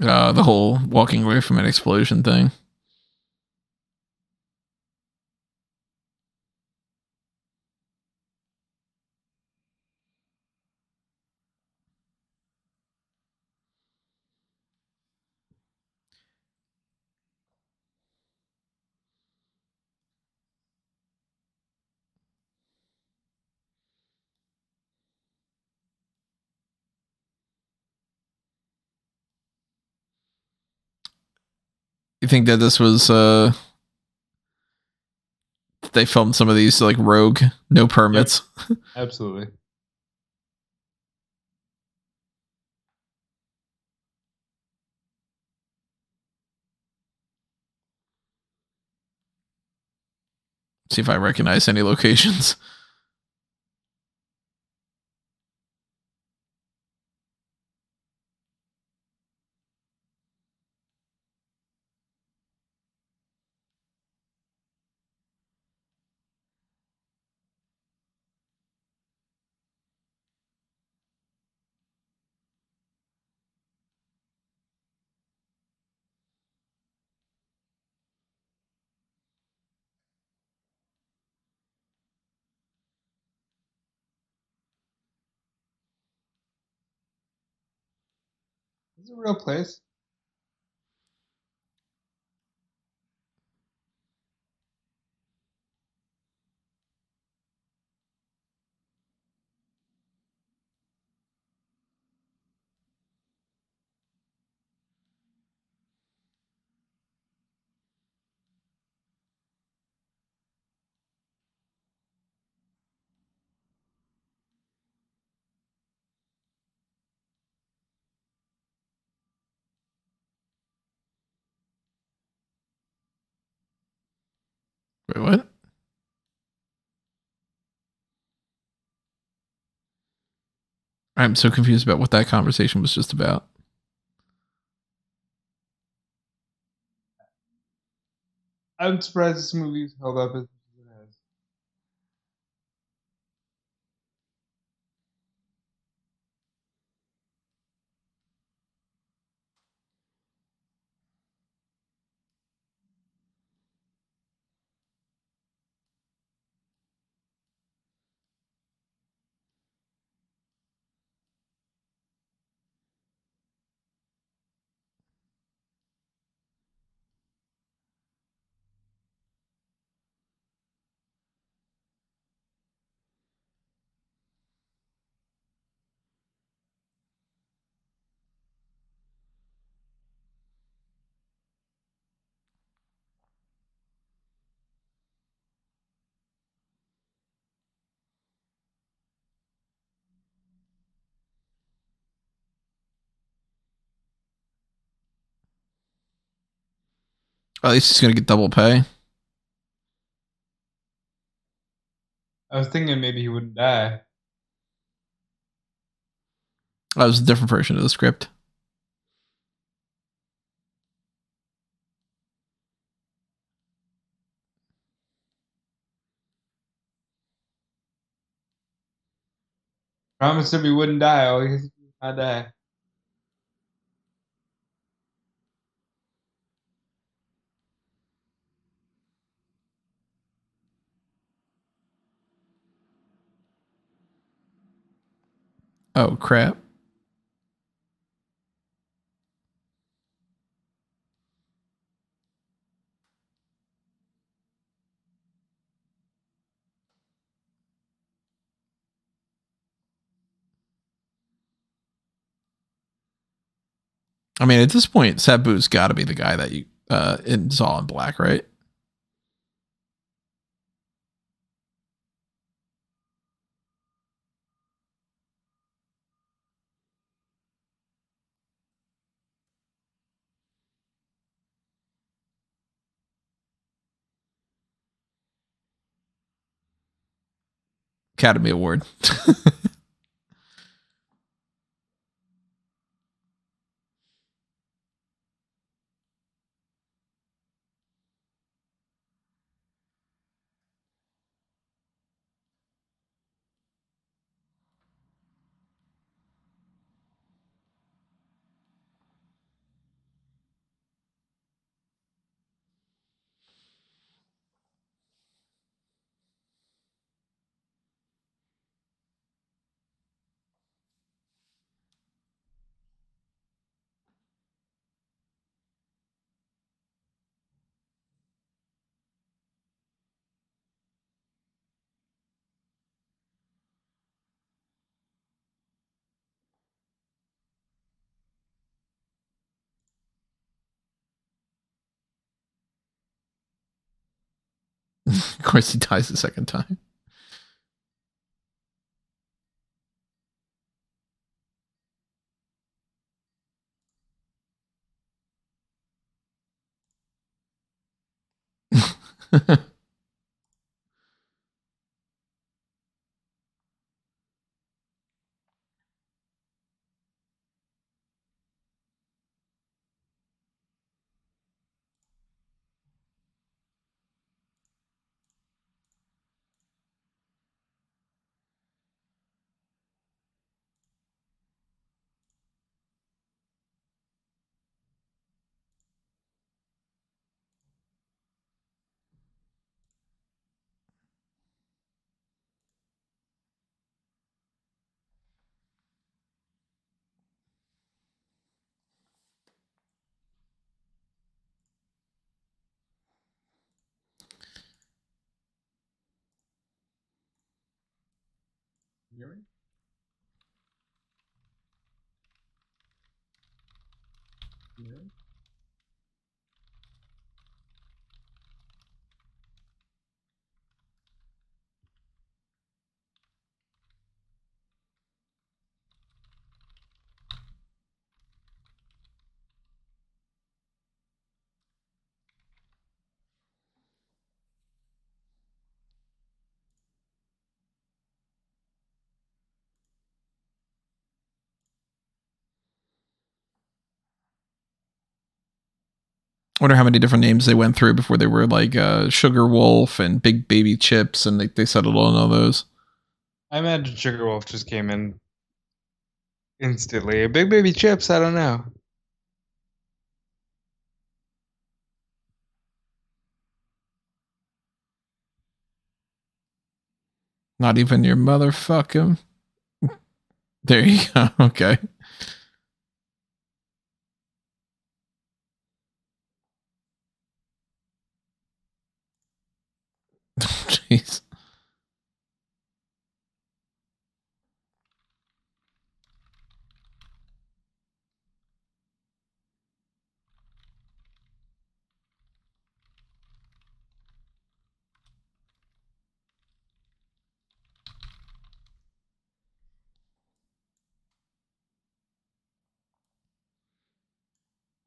uh, the whole walking away from an explosion thing. Think that this was uh they filmed some of these like rogue, no permits. [laughs] Absolutely. See if I recognize any locations. [laughs] a real place? Wait, what? I'm so confused about what that conversation was just about. I'm surprised this movie's held up as At least he's gonna get double pay. I was thinking maybe he wouldn't die. That was a different version of the script. Promised him he wouldn't die. Oh, he's not die. Oh crap. I mean, at this point, Sabu's got to be the guy that you uh, all in black, right? Academy Award. [laughs] of course, he dies the second time. [laughs] hear me? Wonder how many different names they went through before they were like uh, Sugar Wolf and Big Baby Chips, and they, they settled on all those. I imagine Sugar Wolf just came in instantly. Big Baby Chips, I don't know. Not even your motherfucking. [laughs] There you go. Okay. Jeez.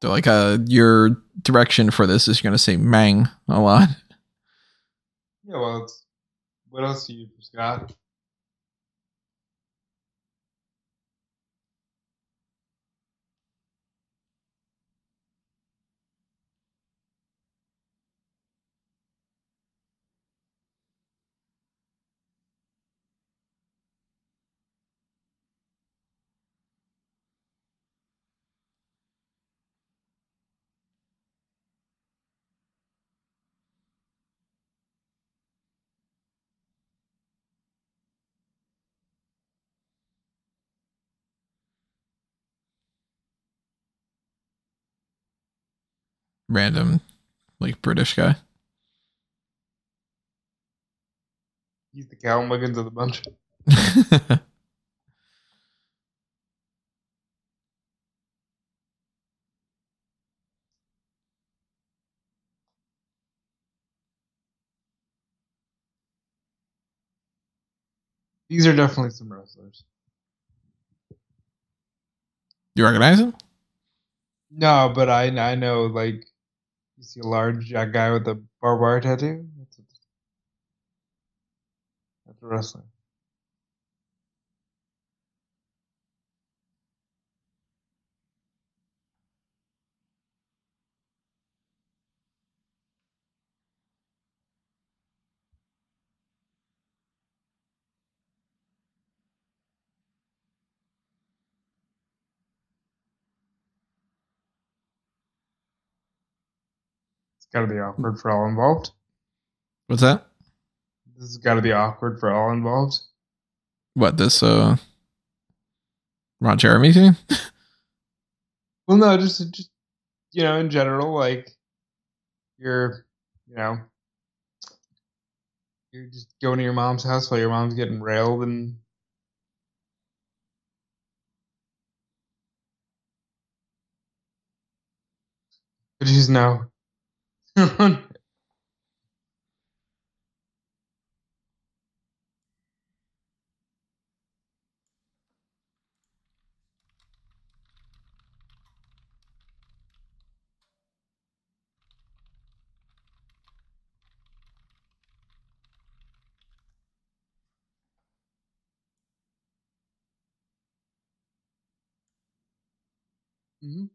So like uh your direction for this is gonna say Mang a lot. Yeah, well, what else do you for Random like British guy. He's the Cal Muggins of the bunch. [laughs] These are definitely some wrestlers. you recognize him? No, but I I know like you see a large uh, guy with a barbed wire tattoo. That's a, that's a wrestler. Got to be awkward for all involved. What's that? This has got to be awkward for all involved. What this uh Ron Jeremy thing? [laughs] Well, no, just just you know, in general, like you're, you know, you're just going to your mom's house while your mom's getting railed and. But she's no. Mhm.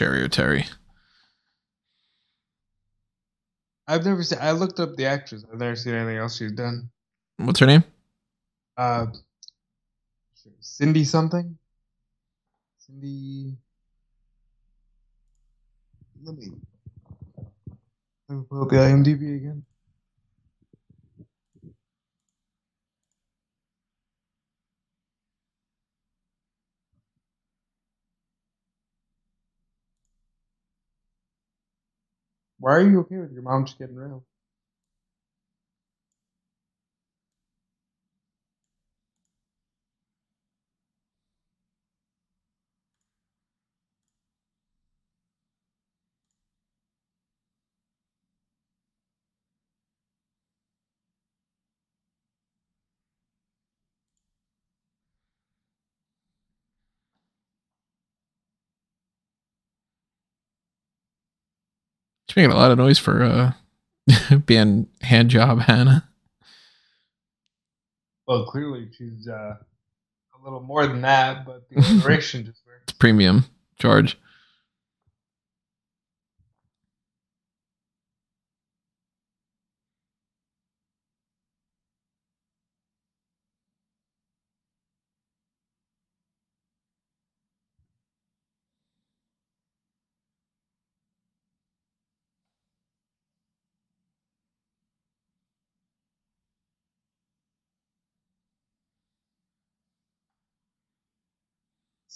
Cheri Oteri. I've never seen. I looked up the actress. I've never seen anything else she's done. What's her name? Uh, Cindy something. Cindy. Let me. Let me pull up the IMDb again. Why are you okay with your mom just getting railed? She's making a lot of noise for uh [laughs] being hand job Hannah. Well, clearly she's uh, a little more than that, but the [laughs] alliteration just works. It's premium charge.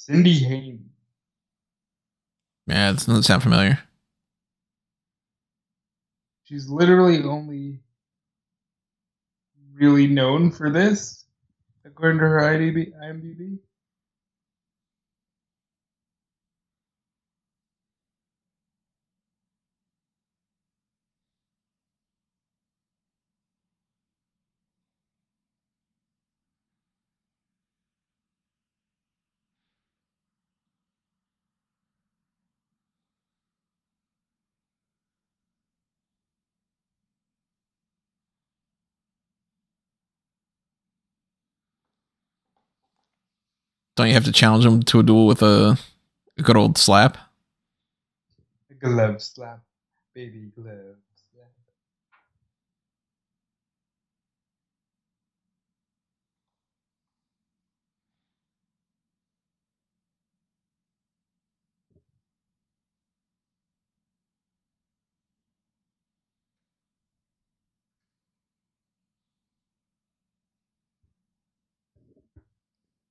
Cindy Hayne. Yeah, it doesn't sound familiar. She's literally only really known for this, according to her IMDb. Don't you have to challenge him to a duel with a, a good old slap? A glove slap, baby glove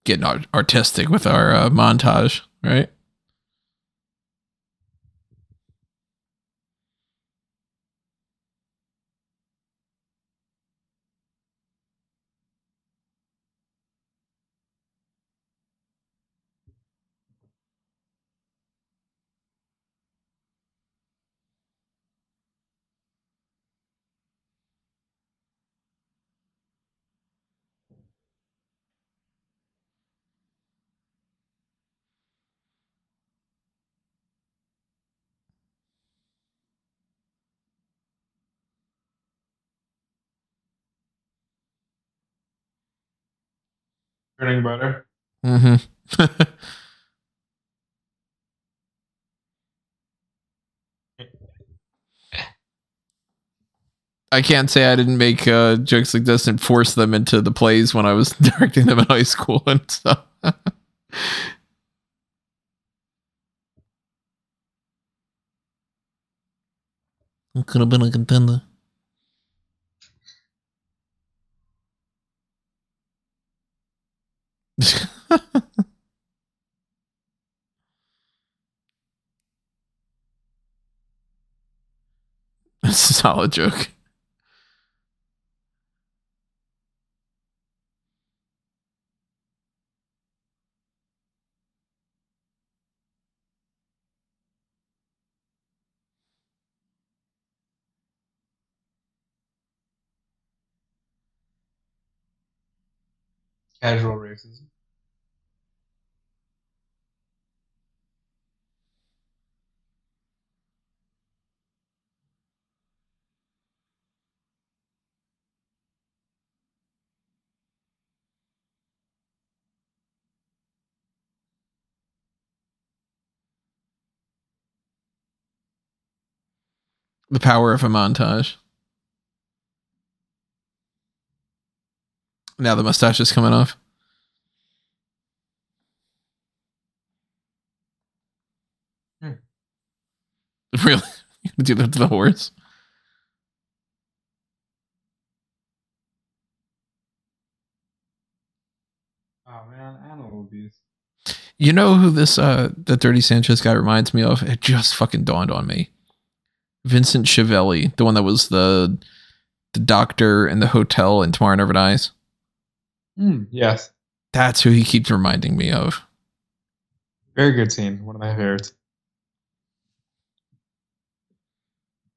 Getting art- artistic with our uh, montage, right? Turning. Mm-hmm. [laughs] I can't say I didn't make uh, jokes like this and force them into the plays when I was [laughs] directing them in high school [laughs] and stuff. It could have been a contender. [laughs] That's a solid joke. Casual racism. The power of a montage. Now the mustache is coming off. Hmm. [laughs] Really? You [laughs] do that to the horse? Oh man, animal abuse. You know who this uh the Dirty Sanchez guy reminds me of? It just fucking dawned on me. Vincent Schiavelli, the one that was the the doctor in the hotel in Tomorrow Never Dies. Mm, yes, That's who he keeps reminding me of. very good scene. One of my favorites.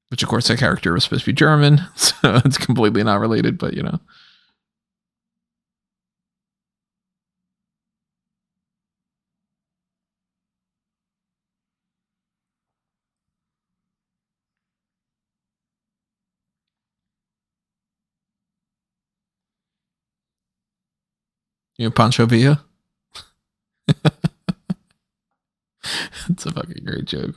Which of course that character was supposed to be German, [laughs] so it's completely not related, but you know. You know Pancho Villa? [laughs] It's a fucking great joke.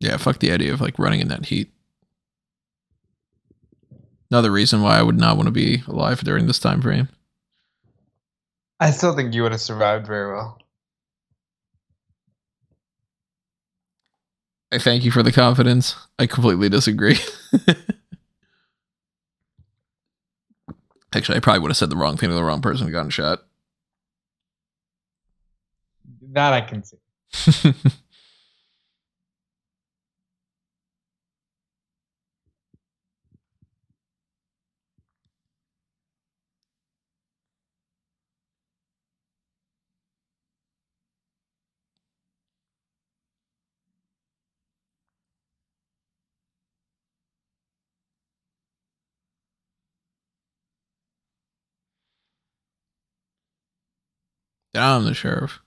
Yeah, fuck the idea of like running in that heat. Another reason why I would not want to be alive during this time frame. I still think you would have survived very well. I thank you for the confidence. I completely disagree. [laughs] Actually, I probably would have said the wrong thing to the wrong person and gotten shot. That I can see. [laughs] I'm the sheriff.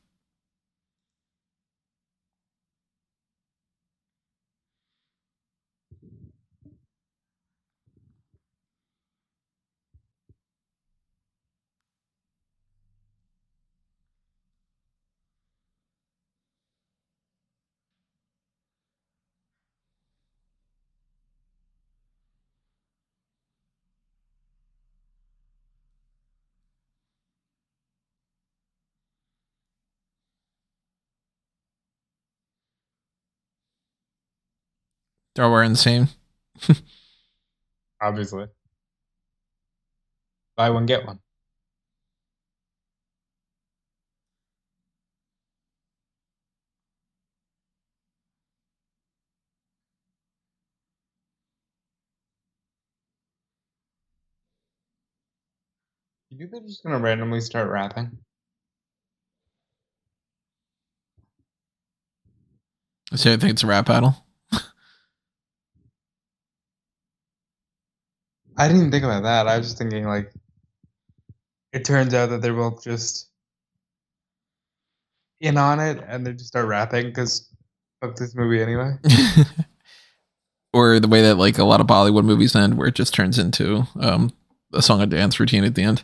They're all wearing the same. Obviously. Buy one, get one. You think they're just gonna randomly start rapping? So I think it's a rap battle. I didn't think about that. I was just thinking like it turns out that they're both just in on it and they just start rapping because fuck this movie anyway. [laughs] or the way that like a lot of Bollywood movies end, where it just turns into um, a song and dance routine at the end.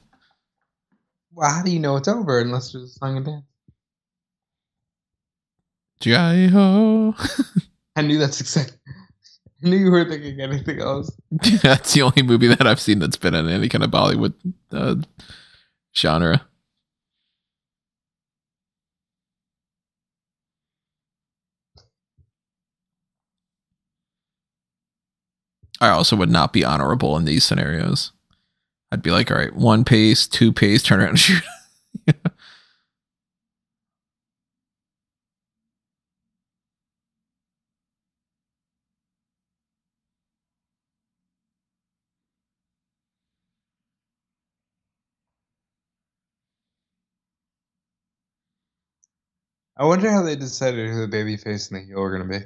Well, how do you know it's over unless there's a song and dance? Jai ho. [laughs] I knew that's exactly. I [laughs] knew you were thinking anything else. [laughs] that's the only movie that I've seen that's been in any kind of Bollywood uh, genre. I also would not be honorable in these scenarios. I'd be like, all right, one pace, two pace, turn around and shoot. I wonder how they decided who the baby face and the heel were gonna be.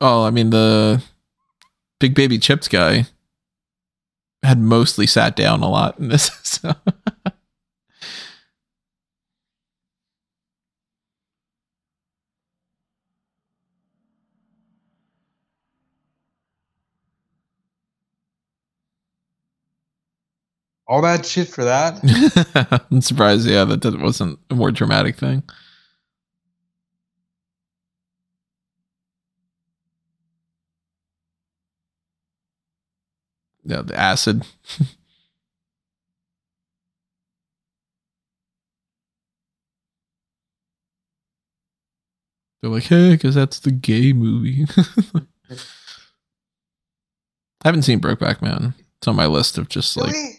Oh, I mean the big baby chips guy had mostly sat down a lot in this. [laughs] So. All that shit for that? [laughs] I'm surprised, yeah, that that wasn't a more dramatic thing. Yeah, the acid. [laughs] They're like, hey, because that's the gay movie. [laughs] I haven't seen Brokeback Mountain. It's on my list of just like Really?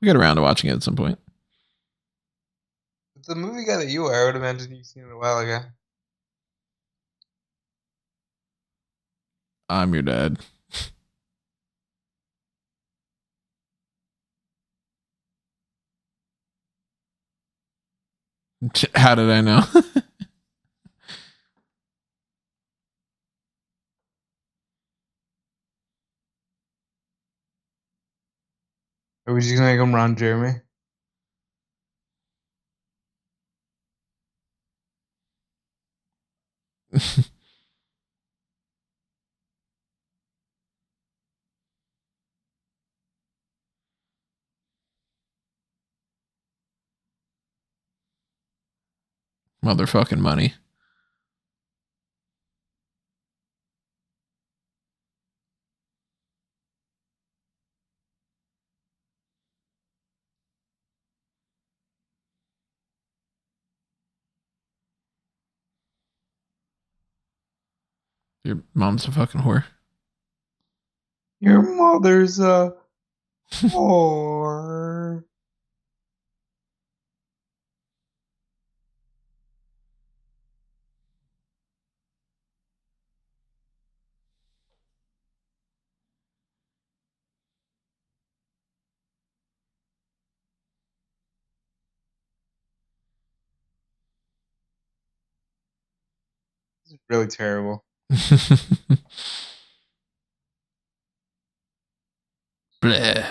We get around to watching it at some point. the movie guy that you are, I would imagine you've seen it a while ago. I'm your dad. [laughs] How did I know? [laughs] Are we just gonna make him Ron Jeremy? [laughs] Motherfucking money. Your mom's a fucking whore. Your mother's a whore. Really terrible. [laughs] Bleh.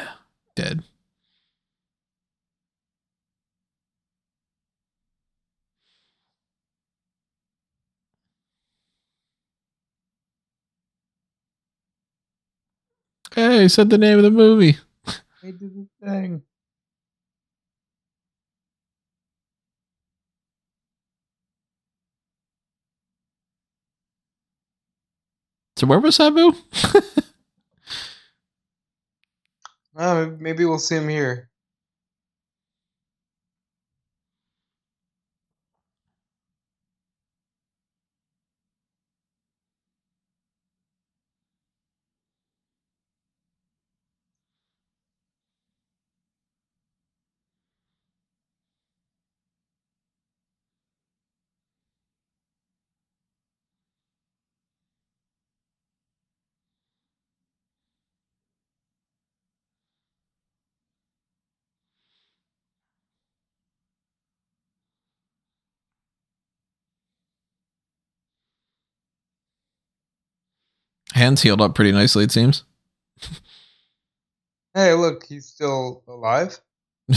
Dead. Hey, said the name of the movie. They did the thing. So where was Sabu? Oh, [laughs] maybe we'll see him here. Hands healed up pretty nicely, it seems. Hey, look, he's still alive. [laughs]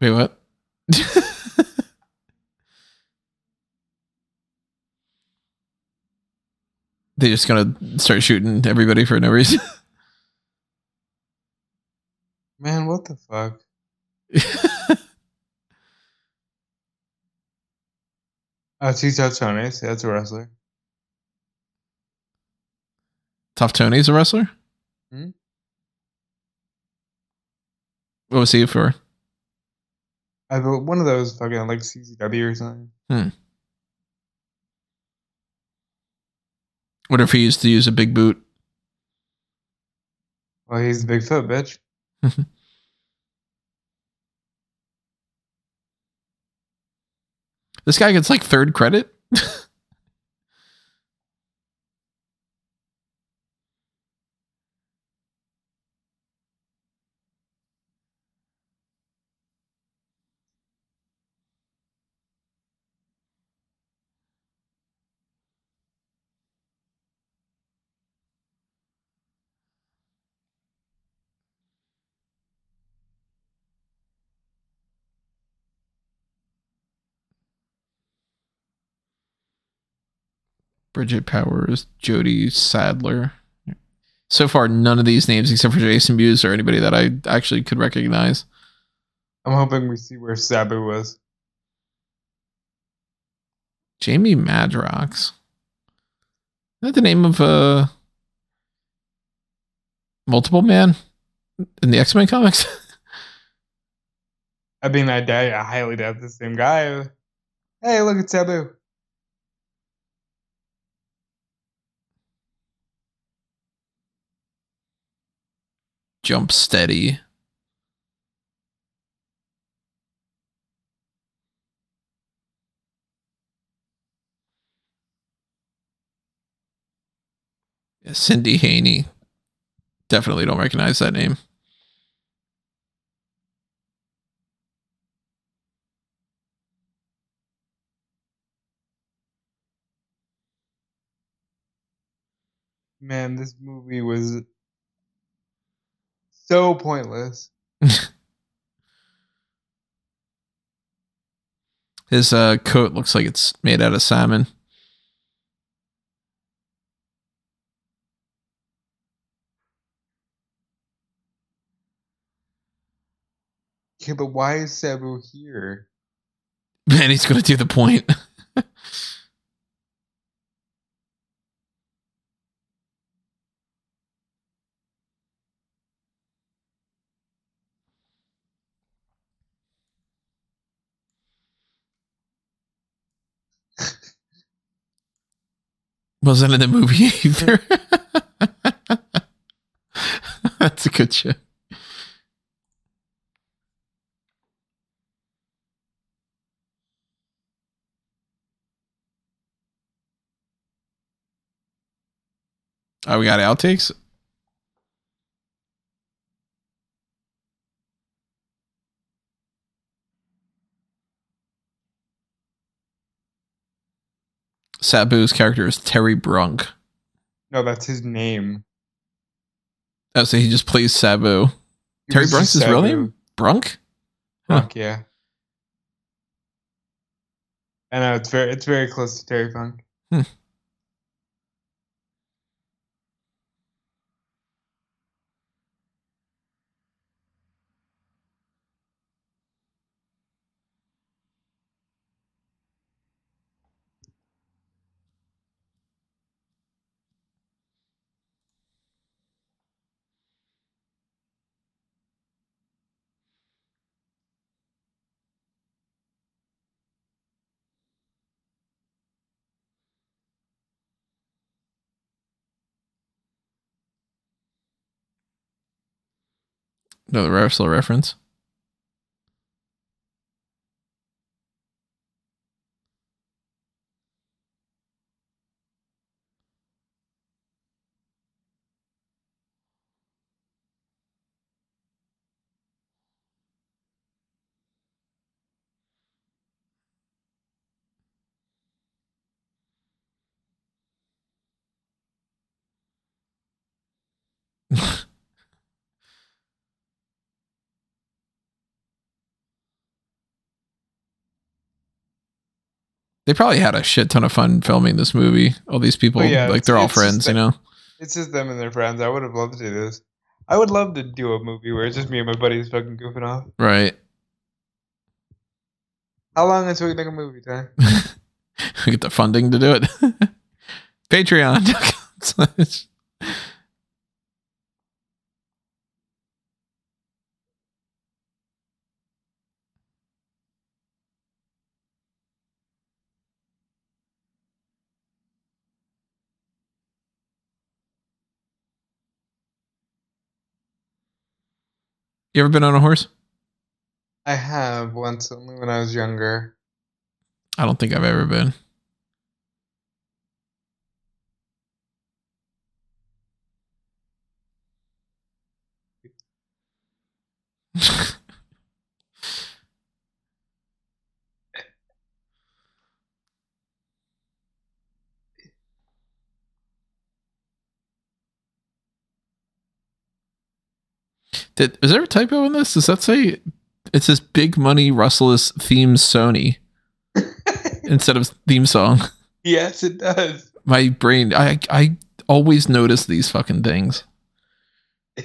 Wait, what? [laughs] they just gonna start shooting everybody for no reason. [laughs] Man, what the fuck? [laughs] Oh, Tito Tony's. That's a wrestler. Tough Tony's a wrestler. Hmm? What was he for? I bel- one of those fucking like CZW or something. Hmm. What if he used to use a big boot? Well, he's a big foot, bitch. [laughs] This guy gets like third credit. [laughs] Bridget Powers, Jody Sadler. So far, none of these names, except for Jason Mewes or anybody that I actually could recognize. I'm hoping we see where Sabu was. Jamie Madrox. Is that the name of uh multiple man in the X Men comics? [laughs] I mean, I, doubt, I highly doubt the same guy. Hey, look at Sabu. Jumpsteady. Cindy Haney. Definitely don't recognize that name. Man, this movie was so pointless. [laughs] His uh, coat looks like it's made out of salmon. Yeah, but why is Sabu here? [laughs] Man, he's gonna do the point. [laughs] Wasn't in the movie [laughs] either. That's a good shit. Oh, we got outtakes. Sabu's character is Terry Brunk. No, that's his name. Oh, so he just plays Sabu. Terry Brunk's his real name? Brunk? Huh. Yeah. I know it's very it's very close to Terry Funk. Hmm. No, the wrestler reference. They probably had a shit ton of fun filming this movie. All these people, Oh, yeah, like they're all friends, you know. It's just them and their friends. I would have loved to do this. I would love to do a movie where it's just me and my buddies fucking goofing off. Right. How long until we make a movie, Ty? [laughs] we get the funding to do it. [laughs] Patreon. [laughs] you ever been on a horse? I have once only when I was younger. I don't think I've ever been. [laughs] Did is there a typo in this? Does that say it says Big Money Russell's theme Sony [laughs] instead of theme song? yes, it does. my brain. I I always notice these fucking things. [laughs]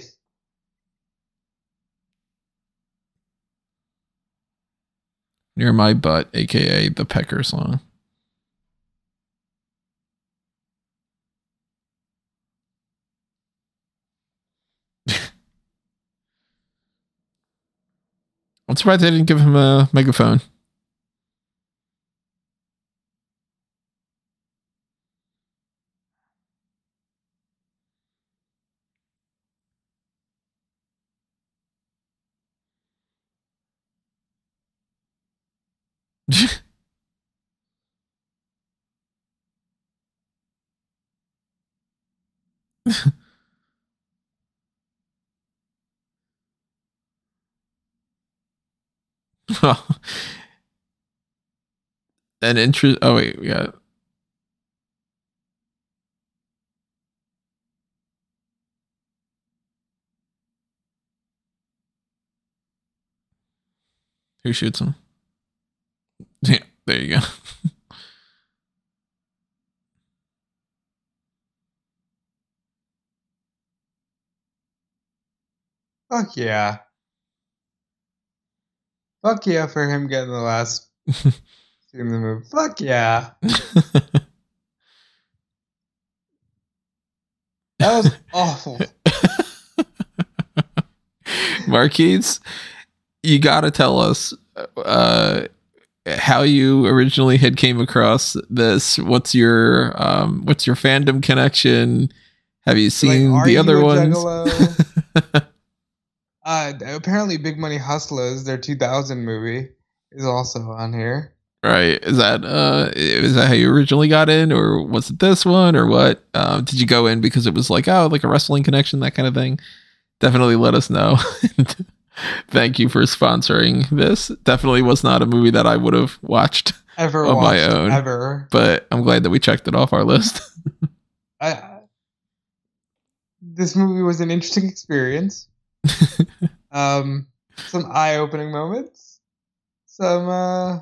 Near my butt, aka the pecker song. I'm surprised they didn't give him a megaphone. [laughs] [laughs] An interest. Oh wait, we got. Who shoots him? [laughs] Yeah, there you go. Fuck yeah. Fuck yeah for him getting the last [laughs] scene in the movie. Fuck yeah. [laughs] That was awful. [laughs] Marquise, you got to tell us uh, how you originally had came across this. What's your um, what's your fandom connection? Have you seen Like, the other ones? Uh, apparently, Big Money Hustlas, their 2000 movie, is also on here. right? Is that uh, is that how you originally got in, or was it this one, or what? Um, did you go in because it was like oh, like a wrestling connection, that kind of thing? Definitely let us know. [laughs] Thank you for sponsoring this. Definitely was not a movie that I would have watched, Ever Of my own. ever. but I'm glad that we checked it off our list. [laughs] I, this movie was an interesting experience. [laughs] um, some eye-opening moments. Some uh,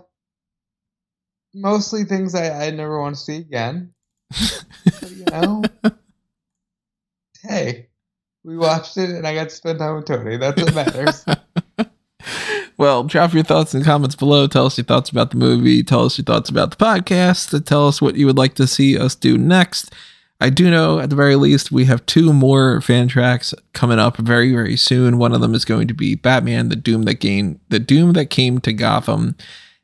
mostly things I, I never want to see again. But, you know, hey, we watched it and I got to spend time with Tony. That's what matters. [laughs] well, drop your thoughts in the comments below. Tell us your thoughts about the movie. Tell us your thoughts about the podcast. Tell us what you would like to see us do next. I do know, at the very least, we have two more fan tracks coming up very, very soon. One of them is going to be Batman: The Doom That Came, The Doom That Came to Gotham,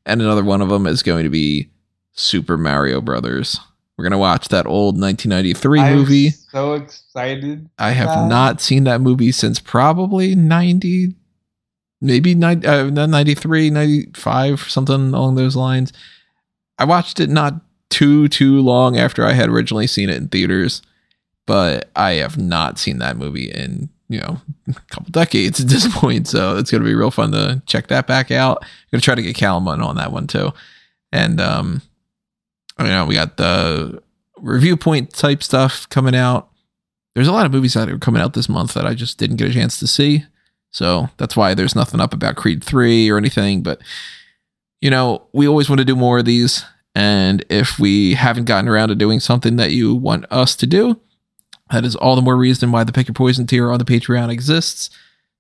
and another one of them is going to be Super Mario Brothers. We're gonna watch that old 1993 I'm movie. so excited. I have Wow. not seen that movie since probably 90, maybe 90, uh, 93, 95, something along those lines. I watched it not too, too long after I had originally seen it in theaters, but I have not seen that movie in, you know, [laughs] a couple decades at this [laughs] point. So it's going to be real fun to check that back out. I'm going to try to get Callum on that one too. And, um, you know, we got the review point type stuff coming out there's a lot of movies that are coming out this month that I just didn't get a chance to see. So that's why there's nothing up about Creed 3 or anything. But, you know, we always want to do more of these. And if we haven't gotten around to doing something that you want us to do, that is all the more reason why the Pick Your Poison tier on the Patreon exists.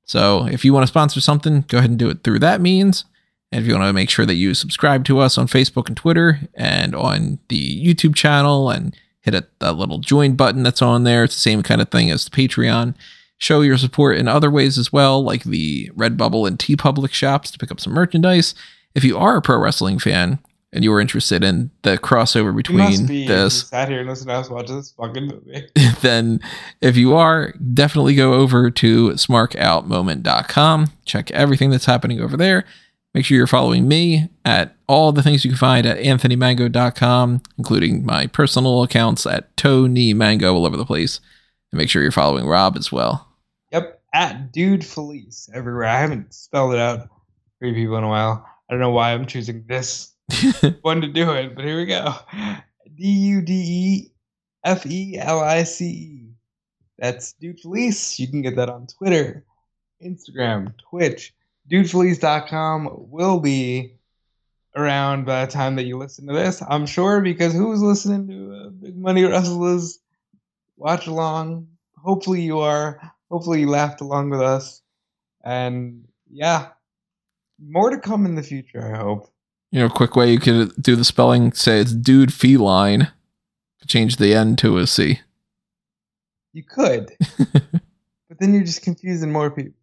So if you want to sponsor something, go ahead and do it through that means. And if you want to make sure that you subscribe to us on Facebook and Twitter and on the YouTube channel and hit that little join button that's on there, it's the same kind of thing as the Patreon. Show your support in other ways as well, like the Redbubble and TeePublic shops to pick up some merchandise. If you are a pro wrestling fan and you are interested in the crossover between be this [laughs] sat here and listened to us watch this fucking movie. [laughs] then if you are, definitely go over to smarkoutmoment.com. Check everything that's happening over there. Make sure you're following me at all the things you can find at anthonymango.com, including my personal accounts at Tony Mango all over the place. And make sure you're following Rob as well. Yep, at Dude Felice everywhere. I haven't spelled it out for you people in a while. I don't know why I'm choosing this [laughs] one to do it, but here we go. D U D E F E L I C E. That's Dude Felice. You can get that on Twitter, Instagram, Twitch. DudeFelice.com will be around by the time that you listen to this. I'm sure because who's listening to uh, Big Money Rustlas Watch along. Hopefully you are. Hopefully you laughed along with us. And yeah, more to come in the future. I hope. You know, quick way you could do the spelling. Say it's dude feline. Change the N to a C. You could, [laughs] but then you're just confusing more people.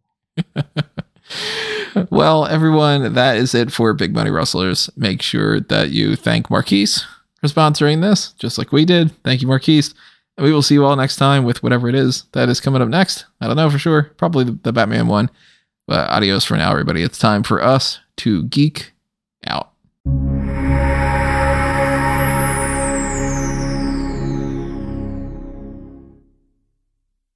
[laughs] well, everyone, that is it for Big Money Rustlas. Make sure that you thank Marquise for sponsoring this, just like we did. Thank you, Marquise. And we will see you all next time with whatever it is that is coming up next. I don't know for sure. Probably the, the Batman one. But adios for now, everybody. It's time for us to geek out.